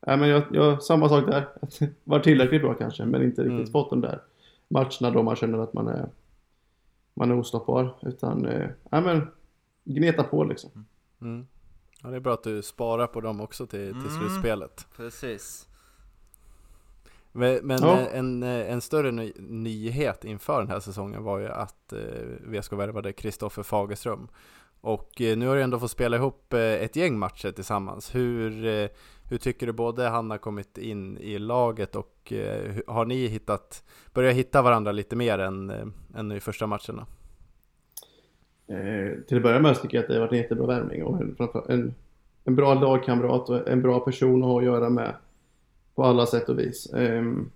ja, men jag, jag, samma sak där. Att Var tillräckligt bra kanske, men inte riktigt Mm. fått de där matcherna då man känner att man är, man är ostoppbar. Utan, eh, ja men, gneta på liksom. Mm. Ja, det är bra att du sparar på dem också till, till Mm. slutspelet. Precis. Men, men Ja. en, en större ny, nyhet inför den här säsongen var ju att eh, VSK värvade Kristoffer Fagerström. Och eh, nu har du ändå fått spela ihop eh, ett gäng matcher tillsammans. Hur, eh, hur tycker du både han har kommit in i laget och eh, har ni hittat, börjat hitta varandra lite mer än, eh, än i första matcherna? Eh, till att börja med så tycker jag att det har varit en jättebra värvning och en, en, en bra lagkamrat och en bra person att ha att göra med på alla sätt och vis. Ehm,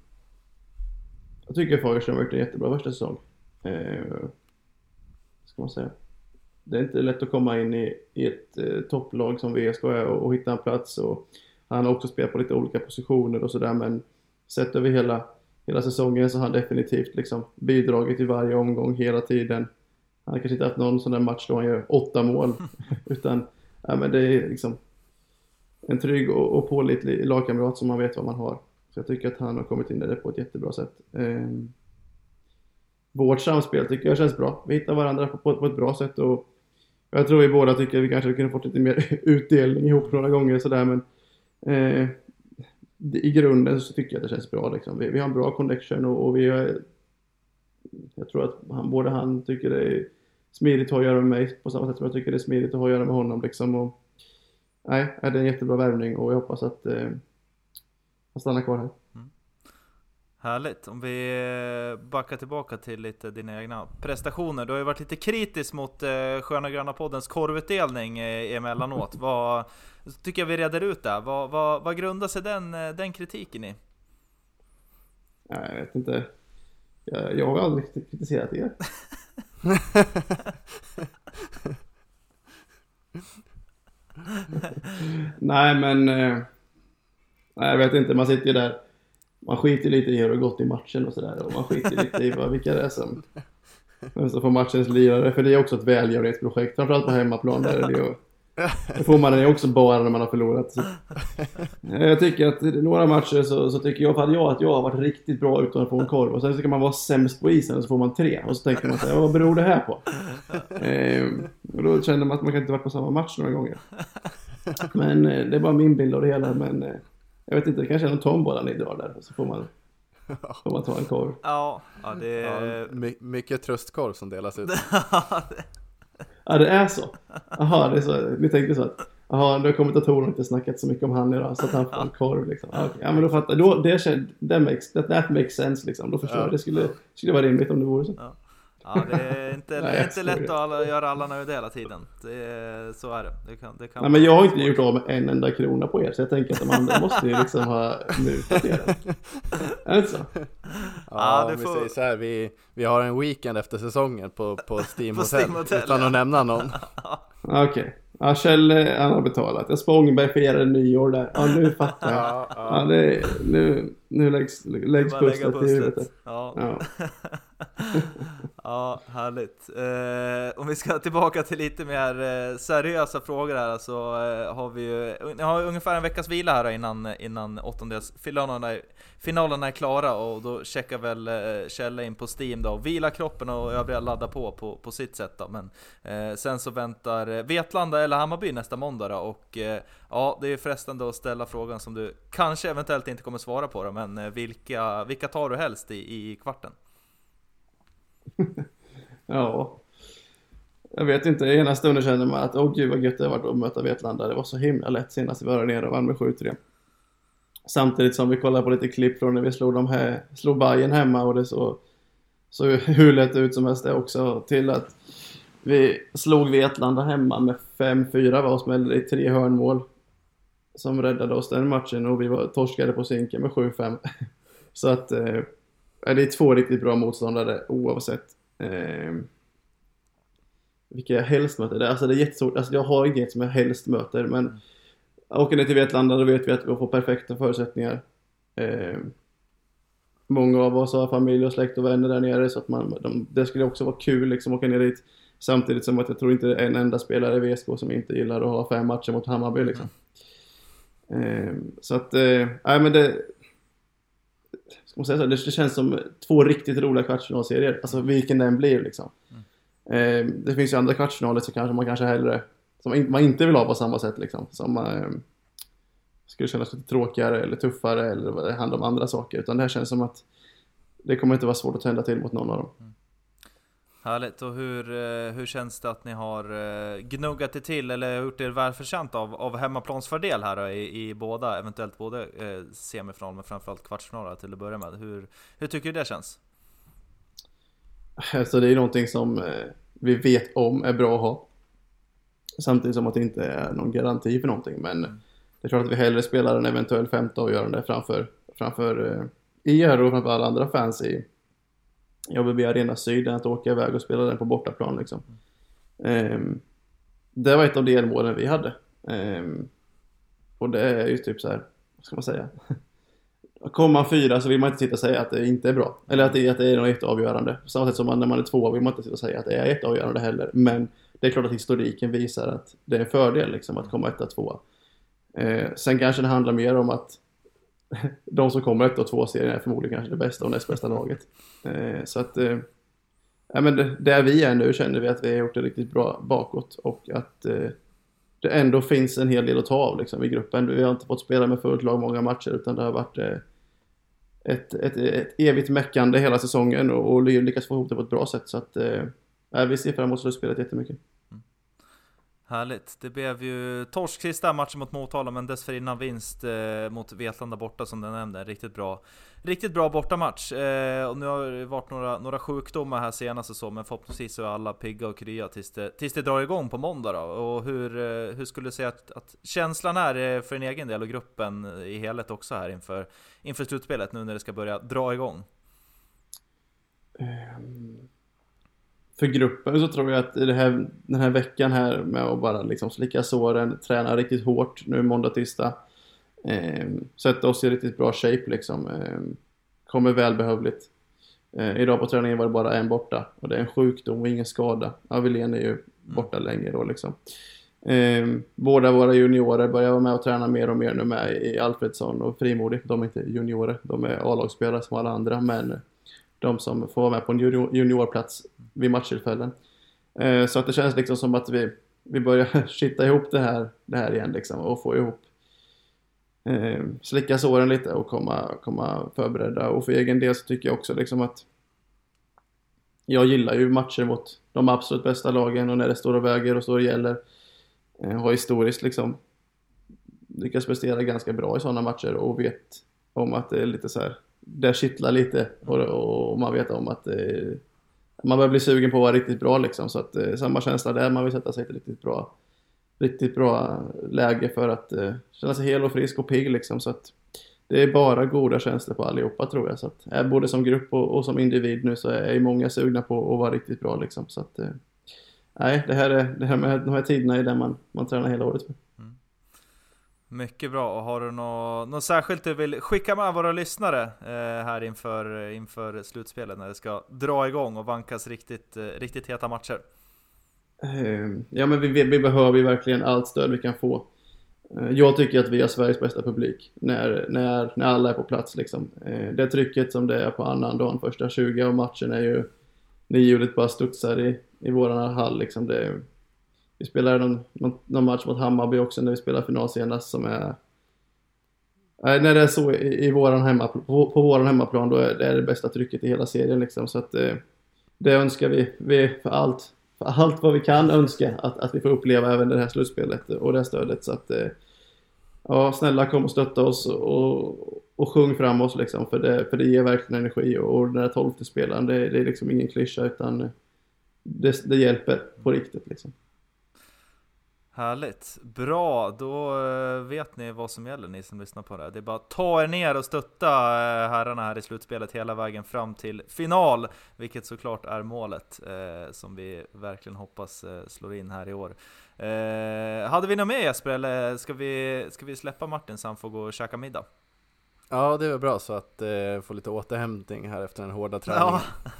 jag tycker Fagerström har gjort en jättebra första säsong. Eh, ska man säga. Det är inte lätt att komma in i, i ett eh, topplag som VSK är och, och hitta en plats. Och han har också spelat på lite olika positioner och sådär men sett över hela, hela säsongen så har han definitivt liksom bidragit i varje omgång hela tiden. Han har kanske inte haft någon sån där match då han gör åtta mål. utan ja, men det är liksom en trygg och, och pålitlig lagkamrat som man vet vad man har. Så jag tycker att han har kommit in i det på ett jättebra sätt. Eh, vårt samspel tycker jag känns bra. Vi hittar varandra på, på, på ett bra sätt och jag tror vi båda tycker att vi kanske kunde fått lite mer utdelning ihop några gånger sådär men eh, i grunden så tycker jag att det känns bra liksom. Vi, vi har en bra connection och, och vi är, jag tror att han, både han tycker det är smidigt att ha att göra med mig på samma sätt som jag tycker det är smidigt att ha att göra med honom liksom. Och, nej, det är en jättebra värvning och jag hoppas att eh, han stannar kvar här. Härligt. Om vi eh, backar tillbaka till lite dina egna prestationer. Du har ju varit lite kritisk mot eh, Sköna Gröna Poddens korvutdelning eh, emellanåt. vad, tycker jag vi reder ut det. Vad, vad, vad grundar sig den, eh, den kritiken i? Nej, jag vet inte. Jag, jag har aldrig kritiserat er. Nej, men... Eh, nej, jag vet inte. Man sitter ju där. Man skiter lite i hur det har gått i matchen och sådär. Och man skiter lite i vad, vilka det är som... Vem som får matchens lirare. För det är också ett välgörenhetsprojekt. Framförallt på hemmaplan. Där är det ju det får man det också bara när man har förlorat. Så. Jag tycker att i några matcher så, så tycker jag, för jag att jag har varit riktigt bra utan att få en korv. Och sen så kan man vara sämst på isen och så får man tre. Och så tänker man sig, vad beror det här på? Ehm, och då känner man att man kan inte varit på samma match några gånger. Men eh, det är bara min bild av det hela. Men eh, jag vet inte, det kanske är någon tombola ni drar där. Och så får man, får man ta en korv. Ja, ja det... Ja, my, mycket tröstkorv som delas ut. Ja, det är så. Jaha, det är så. Ni tänkte så att Jaha, då har kommentatorerna inte snackat så mycket om han idag så att han får en korv liksom. Ja, okej. ja men då fattar jag. Då, det, that, makes, that, that makes sense liksom. Då förstår jag. Det skulle, skulle vara rimligt om det vore så. Ja, det är inte, Nej, det är inte lätt att alla, göra alla nöjda hela tiden. Det är, så är det. det, kan, det kan Nej, men jag har inte gjort av med en enda krona på er så jag tänker att de andra måste ju liksom ha mutat er. Är det inte så? Ja, Ja, vi får- säger så här, vi, vi har en weekend efter säsongen på, på Steam På Hotel, Steam Hotel, utan ja. att nämna någon. Okej. Ja, Kjell eh, han har betalat. Jag Spångberg firade nyår där. Ja, nu fattar jag. Ja, Ja, det, nu, nu läggs, läggs lägga pusslet i huvudet. Ja. Ja. ja, härligt. Eh, om vi ska tillbaka till lite mer eh, seriösa frågor här så eh, har vi ju ni har ungefär en veckas vila här innan, innan åttondelsfinalerna finalerna är klara och då checkar väl eh, Kjelle in på Steam då och vila kroppen och övriga ladda på på, på sitt sätt då. Men sen så väntar Vetlanda eller Hammarby nästa måndag då och ja, det är frestande att ställa frågan som du kanske eventuellt inte kommer svara på då, men eh, vilka, vilka tar du helst i, i kvarten? Ja. Jag vet inte, i ena stunden känner man att åh gud vad gött det har varit att möta Vetlanda. Det var så himla lätt senast vi var där nere och vann med 7-3. Samtidigt som vi kollar på lite klipp från när vi slog, de här, slog Bayern hemma och det så, så hur lätt ut som helst det också. Till att vi slog Vetlanda hemma med 5-4 var och smällde i tre hörnmål. Som räddade oss den matchen och vi var torskade på synken med 7-5. Så att eh, det är två riktigt bra motståndare oavsett. Eh, vilka jag helst möter. Alltså det är jättesvårt. Alltså jag har inget som jag helst möter men åker ner till Vetlanda då vet vi att vi får perfekta förutsättningar. Eh, många av oss har familj och släkt och vänner där nere så att man, de, det skulle också vara kul liksom att åka ner dit. Samtidigt som att jag tror inte det är en enda spelare i VSK som inte gillar att ha fem matcher mot Hammarby liksom. Eh, så att, eh, nej men det... Ska man säga så? Det, känns som två riktigt roliga kvartsfinalserier. Alltså vilken den blir liksom. Eh, det finns ju andra kvartsfinaler som kanske man kanske hellre... Som man inte vill ha på samma sätt liksom. Som eh, skulle kännas lite tråkigare eller tuffare eller vad det handlar om andra saker. Utan det här känns som att det kommer inte vara svårt att tända till mot någon av dem. Mm. Härligt, och hur, eh, hur känns det att ni har eh, gnuggat det till eller gjort er välförtjänt av, av hemmaplansfördel här då, i, i båda, eventuellt både eh, semifinal men framförallt kvartsfinaler till att börja med. Hur, hur tycker du det känns? Alltså det är någonting som vi vet om är bra att ha. Samtidigt som att det inte är någon garanti för någonting. Men det är klart att vi hellre spelar en eventuell femte avgörande framför, framför er och framför alla andra fans i ABB Arena Syd än att åka iväg och spela den på bortaplan liksom. Um, det var ett av delmålen vi hade. Um, och det är ju typ så här, vad ska man säga? Kommer man fyra så vill man inte sitta och säga att det inte är bra. Eller att det, är- att det är något avgörande. På samma sätt som man, när man är två vill man inte sitta och säga att det är ett avgörande heller. Men det är klart att historiken visar att det är en fördel liksom, att komma etta, tvåa. Eh, sen kanske det handlar mer om att de som kommer ett och två serien är förmodligen kanske det bästa och näst bästa laget. Eh, så att, eh, ja men där vi är nu känner vi att vi har gjort det riktigt bra bakåt och att eh, det ändå finns en hel del att ta av liksom, i gruppen. Vi har inte fått spela med fullt lag många matcher utan det har varit ett, ett, ett evigt meckande hela säsongen och, och lyckats få ihop det på ett bra sätt. Så att eh, vi ser fram emot slutspelet jättemycket. Härligt. Det blev ju torsk sista matchen mot Motala, men dessförinnan vinst eh, mot Vetlanda borta som du nämnde. Riktigt bra, riktigt bra bortamatch. Eh, och nu har det varit några, några sjukdomar här senast och så, men förhoppningsvis så är alla pigga och krya tills det, tills det drar igång på måndag då. Och hur, eh, hur skulle du säga att, att känslan är eh, för din egen del och gruppen i helhet också här inför, inför slutspelet nu när det ska börja dra igång? Ehm, för gruppen så tror jag att det här, den här veckan här med att bara liksom slicka såren, träna riktigt hårt nu måndag, tisdag. Eh, sätta oss i riktigt bra shape liksom. Eh, kommer välbehövligt. Eh, idag på träningen var det bara en borta och det är en sjukdom och ingen skada. Avelén är ju borta länge då liksom. Eh, båda våra juniorer börjar vara med och träna mer och mer nu med i Alfredsson och Frimodig. De är inte juniorer, de är A-lagsspelare som alla andra, men de som får vara med på en junior, juniorplats vid matchtillfällen. Eh, så att det känns liksom som att vi, vi börjar kitta ihop det här, det här igen liksom och få ihop eh, slicka såren lite och komma, komma förberedda. Och för egen del så tycker jag också liksom att jag gillar ju matcher mot de absolut bästa lagen och när det står och väger och står och gäller. Eh, har historiskt liksom lyckats prestera ganska bra i sådana matcher och vet om att det är lite så här, det kittlar lite och, och man vet om att det, man börjar bli sugen på att vara riktigt bra liksom. Så att eh, samma känsla där, man vill sätta sig i ett riktigt bra riktigt bra läge för att eh, känna sig hel och frisk och pigg liksom. Så att det är bara goda känslor på allihopa tror jag. Så att eh, både som grupp och, och, som individ nu så är ju många sugna på att vara riktigt bra liksom. Så att eh, nej det här är det här med de här tiderna är det man, man tränar hela året för. Mycket bra, och har du något, något särskilt du vill skicka med våra lyssnare eh, här inför, inför slutspelet när det ska dra igång och vankas riktigt, eh, riktigt heta matcher? Eh, ja men vi, vi behöver ju verkligen allt stöd vi kan få. Eh, jag tycker att vi har Sveriges bästa publik när, när, när alla är på plats liksom. Eh, det trycket som det är på annan dagen, första 20 av matchen är ju niohjulet bara studsar i, i våran hall liksom. Det, vi spelade någon, någon, någon, match mot Hammarby också när vi spelade final senast som är eh, när det är så i, i våran hemma, på, på våran hemmaplan då är det, är det bästa trycket i hela serien liksom. Så att det, det önskar vi, vi för allt för allt vad vi kan önska att, att vi får uppleva även det här slutspelet och det här stödet. Så att, eh, ja, snälla kom och stötta oss och, och sjung fram oss liksom, för det, för det ger verkligen energi. Och, och den här tolfte spelaren, det, det är liksom ingen klyscha utan det, det hjälper på riktigt liksom. Härligt! Bra, då eh, vet ni vad som gäller ni som lyssnar på det här. Det är bara att ta er ner och stötta eh, herrarna här i slutspelet hela vägen fram till final, vilket såklart är målet eh, som vi verkligen hoppas eh, slår in här i år. Eh, hade vi något mer Jesper, eller ska vi, ska vi släppa Martin så han får gå och käka middag? Ja, det är bra så att eh, få lite återhämtning här efter den hårda träningen. Ja.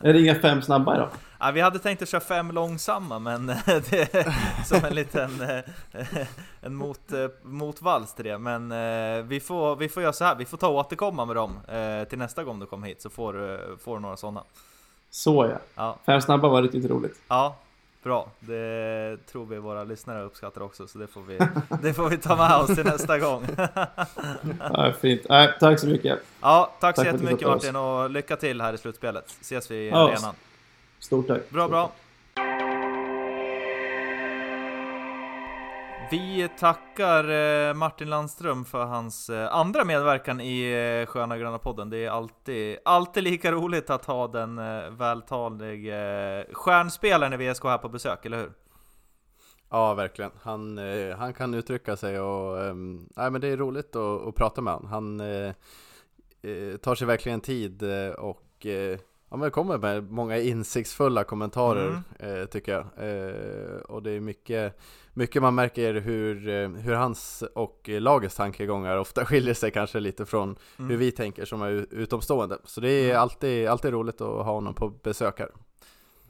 är det inga fem snabba idag? Ja, vi hade tänkt att köra fem långsamma, men det är som en liten eh, en mot, eh, motvals till det. Men eh, vi får, vi får göra så här, vi får ta och återkomma med dem till nästa gång du kommer hit, så får du får några sådana. Så ja. ja. Fem snabba var riktigt roligt. Ja, Bra, det tror vi våra lyssnare uppskattar också, så det får vi, det får vi ta med oss till nästa gång. ja, fint. Äh, tack så mycket. Ja, tack, tack så jättemycket Martin och lycka till här i slutspelet. Ses vi i ja, arenan. Stort tack. Bra, bra. Vi tackar eh, Martin Landström för hans eh, andra medverkan i eh, Sköna Gröna podden. Det är alltid, alltid lika roligt att ha den vältalige stjärnspelaren i VSK här på besök, eller hur? Ja, verkligen. Han, han kan uttrycka sig och ehm, nej, men det är roligt att, att prata med honom. Han tar sig verkligen tid och Ja men kommer med många insiktsfulla kommentarer mm. eh, tycker jag. Eh, och det är mycket, mycket man märker hur, eh, hur hans och lagets tankegångar ofta skiljer sig kanske lite från mm. hur vi tänker som är utomstående. Så det är mm. alltid, alltid roligt att ha honom på besök här.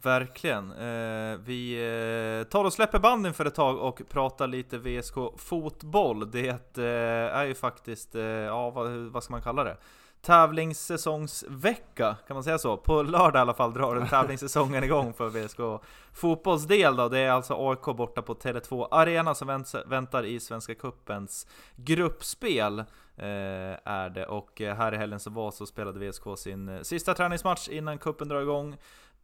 Verkligen. Eh, vi eh, tar och släpper banden för ett tag och pratar lite VSK fotboll. Det eh, är ju faktiskt, ja vad, vad ska man kalla det? Tävlingssäsongsvecka, kan man säga så? På lördag i alla fall drar tävlingssäsongen igång för VSK fotbollsdel då. Det är alltså AIK borta på Tele2 Arena som väntar i Svenska Cupens gruppspel. Eh, är det. Och eh, här i helgen så var så spelade VSK sin eh, sista träningsmatch innan kuppen drar igång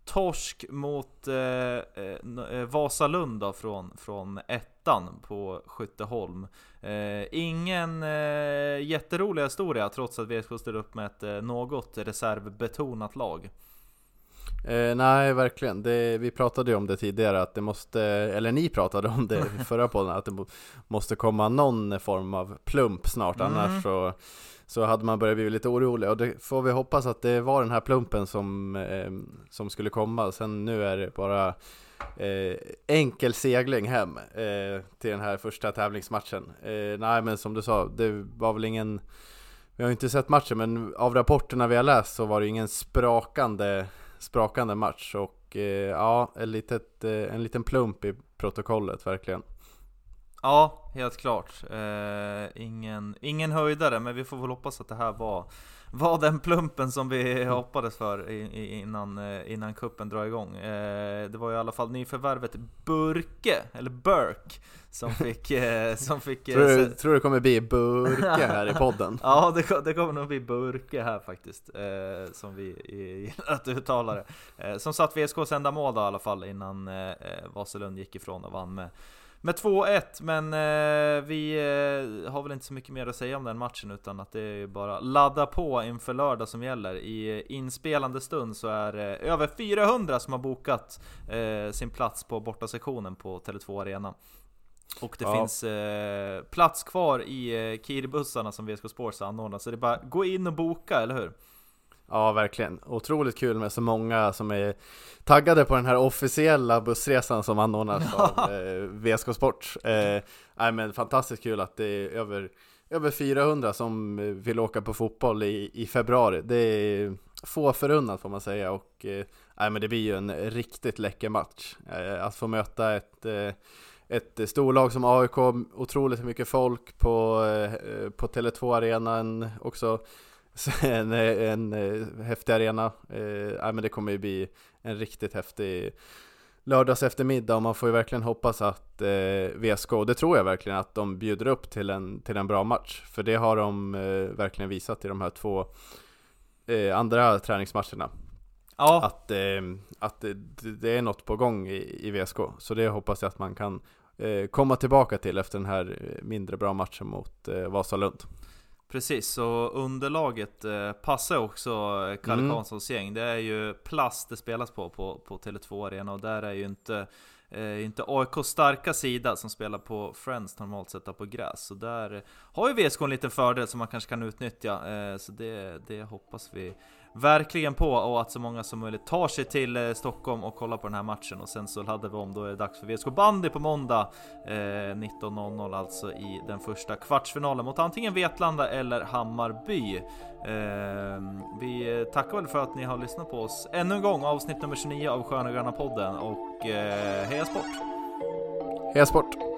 torsk mot eh, eh, Vasalund då, från, från ettan på Skytteholm. Eh, ingen eh, jätterolig historia trots att VSK ställer upp med ett eh, något reservbetonat lag. Eh, nej, verkligen. Det, vi pratade ju om det tidigare, att det måste, eller ni pratade om det i förra podden, att det måste komma någon form av plump snart, mm. annars så så hade man börjat bli lite orolig och det får vi hoppas att det var den här plumpen som, eh, som skulle komma. Sen nu är det bara eh, enkel segling hem eh, till den här första tävlingsmatchen. Eh, nej men som du sa, det var väl ingen vi har inte sett matchen men av rapporterna vi har läst så var det ingen sprakande, sprakande match och eh, ja, en, litet, eh, en liten plump i protokollet verkligen. Ja, helt klart. Eh, ingen, ingen höjdare, men vi får väl hoppas att det här var, var den plumpen som vi hoppades för innan, eh, innan kuppen drar igång. Eh, det var i alla fall nyförvärvet Burke, eller Burke, som fick... Eh, som fick tror, du, tror du kommer bli Burke här i podden? ja, det, det, kommer nog bli Burke här faktiskt, som vi gillar att uttala det. Som satt VSKs enda mål då, i alla fall innan Vasalund gick ifrån och vann med med 2-1, men eh, vi eh, har väl inte så mycket mer att säga om den matchen utan att det är bara ladda på inför lördag som gäller. I inspelande stund så är det eh, över 400 som har bokat eh, sin plats på bortasektionen på Tele2 Arena. Och det ja. finns eh, plats kvar i eh, Kiribussarna som VSK Sports anordnar, så det är bara gå in och boka, eller hur? Ja, verkligen. Otroligt kul med så många som är taggade på den här officiella bussresan som anordnas av eh, VSK Sport. Eh, nej, men fantastiskt kul att det är över, över 400 som vill åka på fotboll i, i februari. Det är få förunnat får man säga och eh, nej, men det blir ju en riktigt läcker match. Eh, att få möta ett eh, ett storlag som AIK, otroligt mycket folk på, eh, på Tele2 arenan också en, en, en häftig arena. Eh, men det kommer ju bli en riktigt häftig lördags eftermiddag och man får ju verkligen hoppas att eh, VSK, och det tror jag verkligen, att de bjuder upp till en, till en bra match. För det har de eh, verkligen visat i de här två eh, andra träningsmatcherna. Ja. Att, eh, att det, det, är något på gång i, i VSK. Så det hoppas jag att man kan eh, komma tillbaka till efter den här mindre bra matchen mot eh, Vasalund. Precis, så underlaget eh, passar också Kalle mm. Karlssons gäng. Det är ju plast det spelas på på, på Tele2 Arena och där är ju inte, eh, inte AIKs starka sida som spelar på Friends normalt sett på gräs. Så där har ju VSK en liten fördel som man kanske kan utnyttja. Eh, så det, det hoppas vi verkligen på och att så många som möjligt tar sig till eh, Stockholm och kollar på den här matchen och sen så laddar vi om. Då är det dags för VSK bandy på måndag eh, 19.00 alltså i den första kvartsfinalen mot antingen Vetlanda eller Hammarby. Eh, vi tackar väl för att ni har lyssnat på oss ännu en gång, avsnitt nummer 29 av Sköna Gröna podden och eh, heja sport! Heja sport!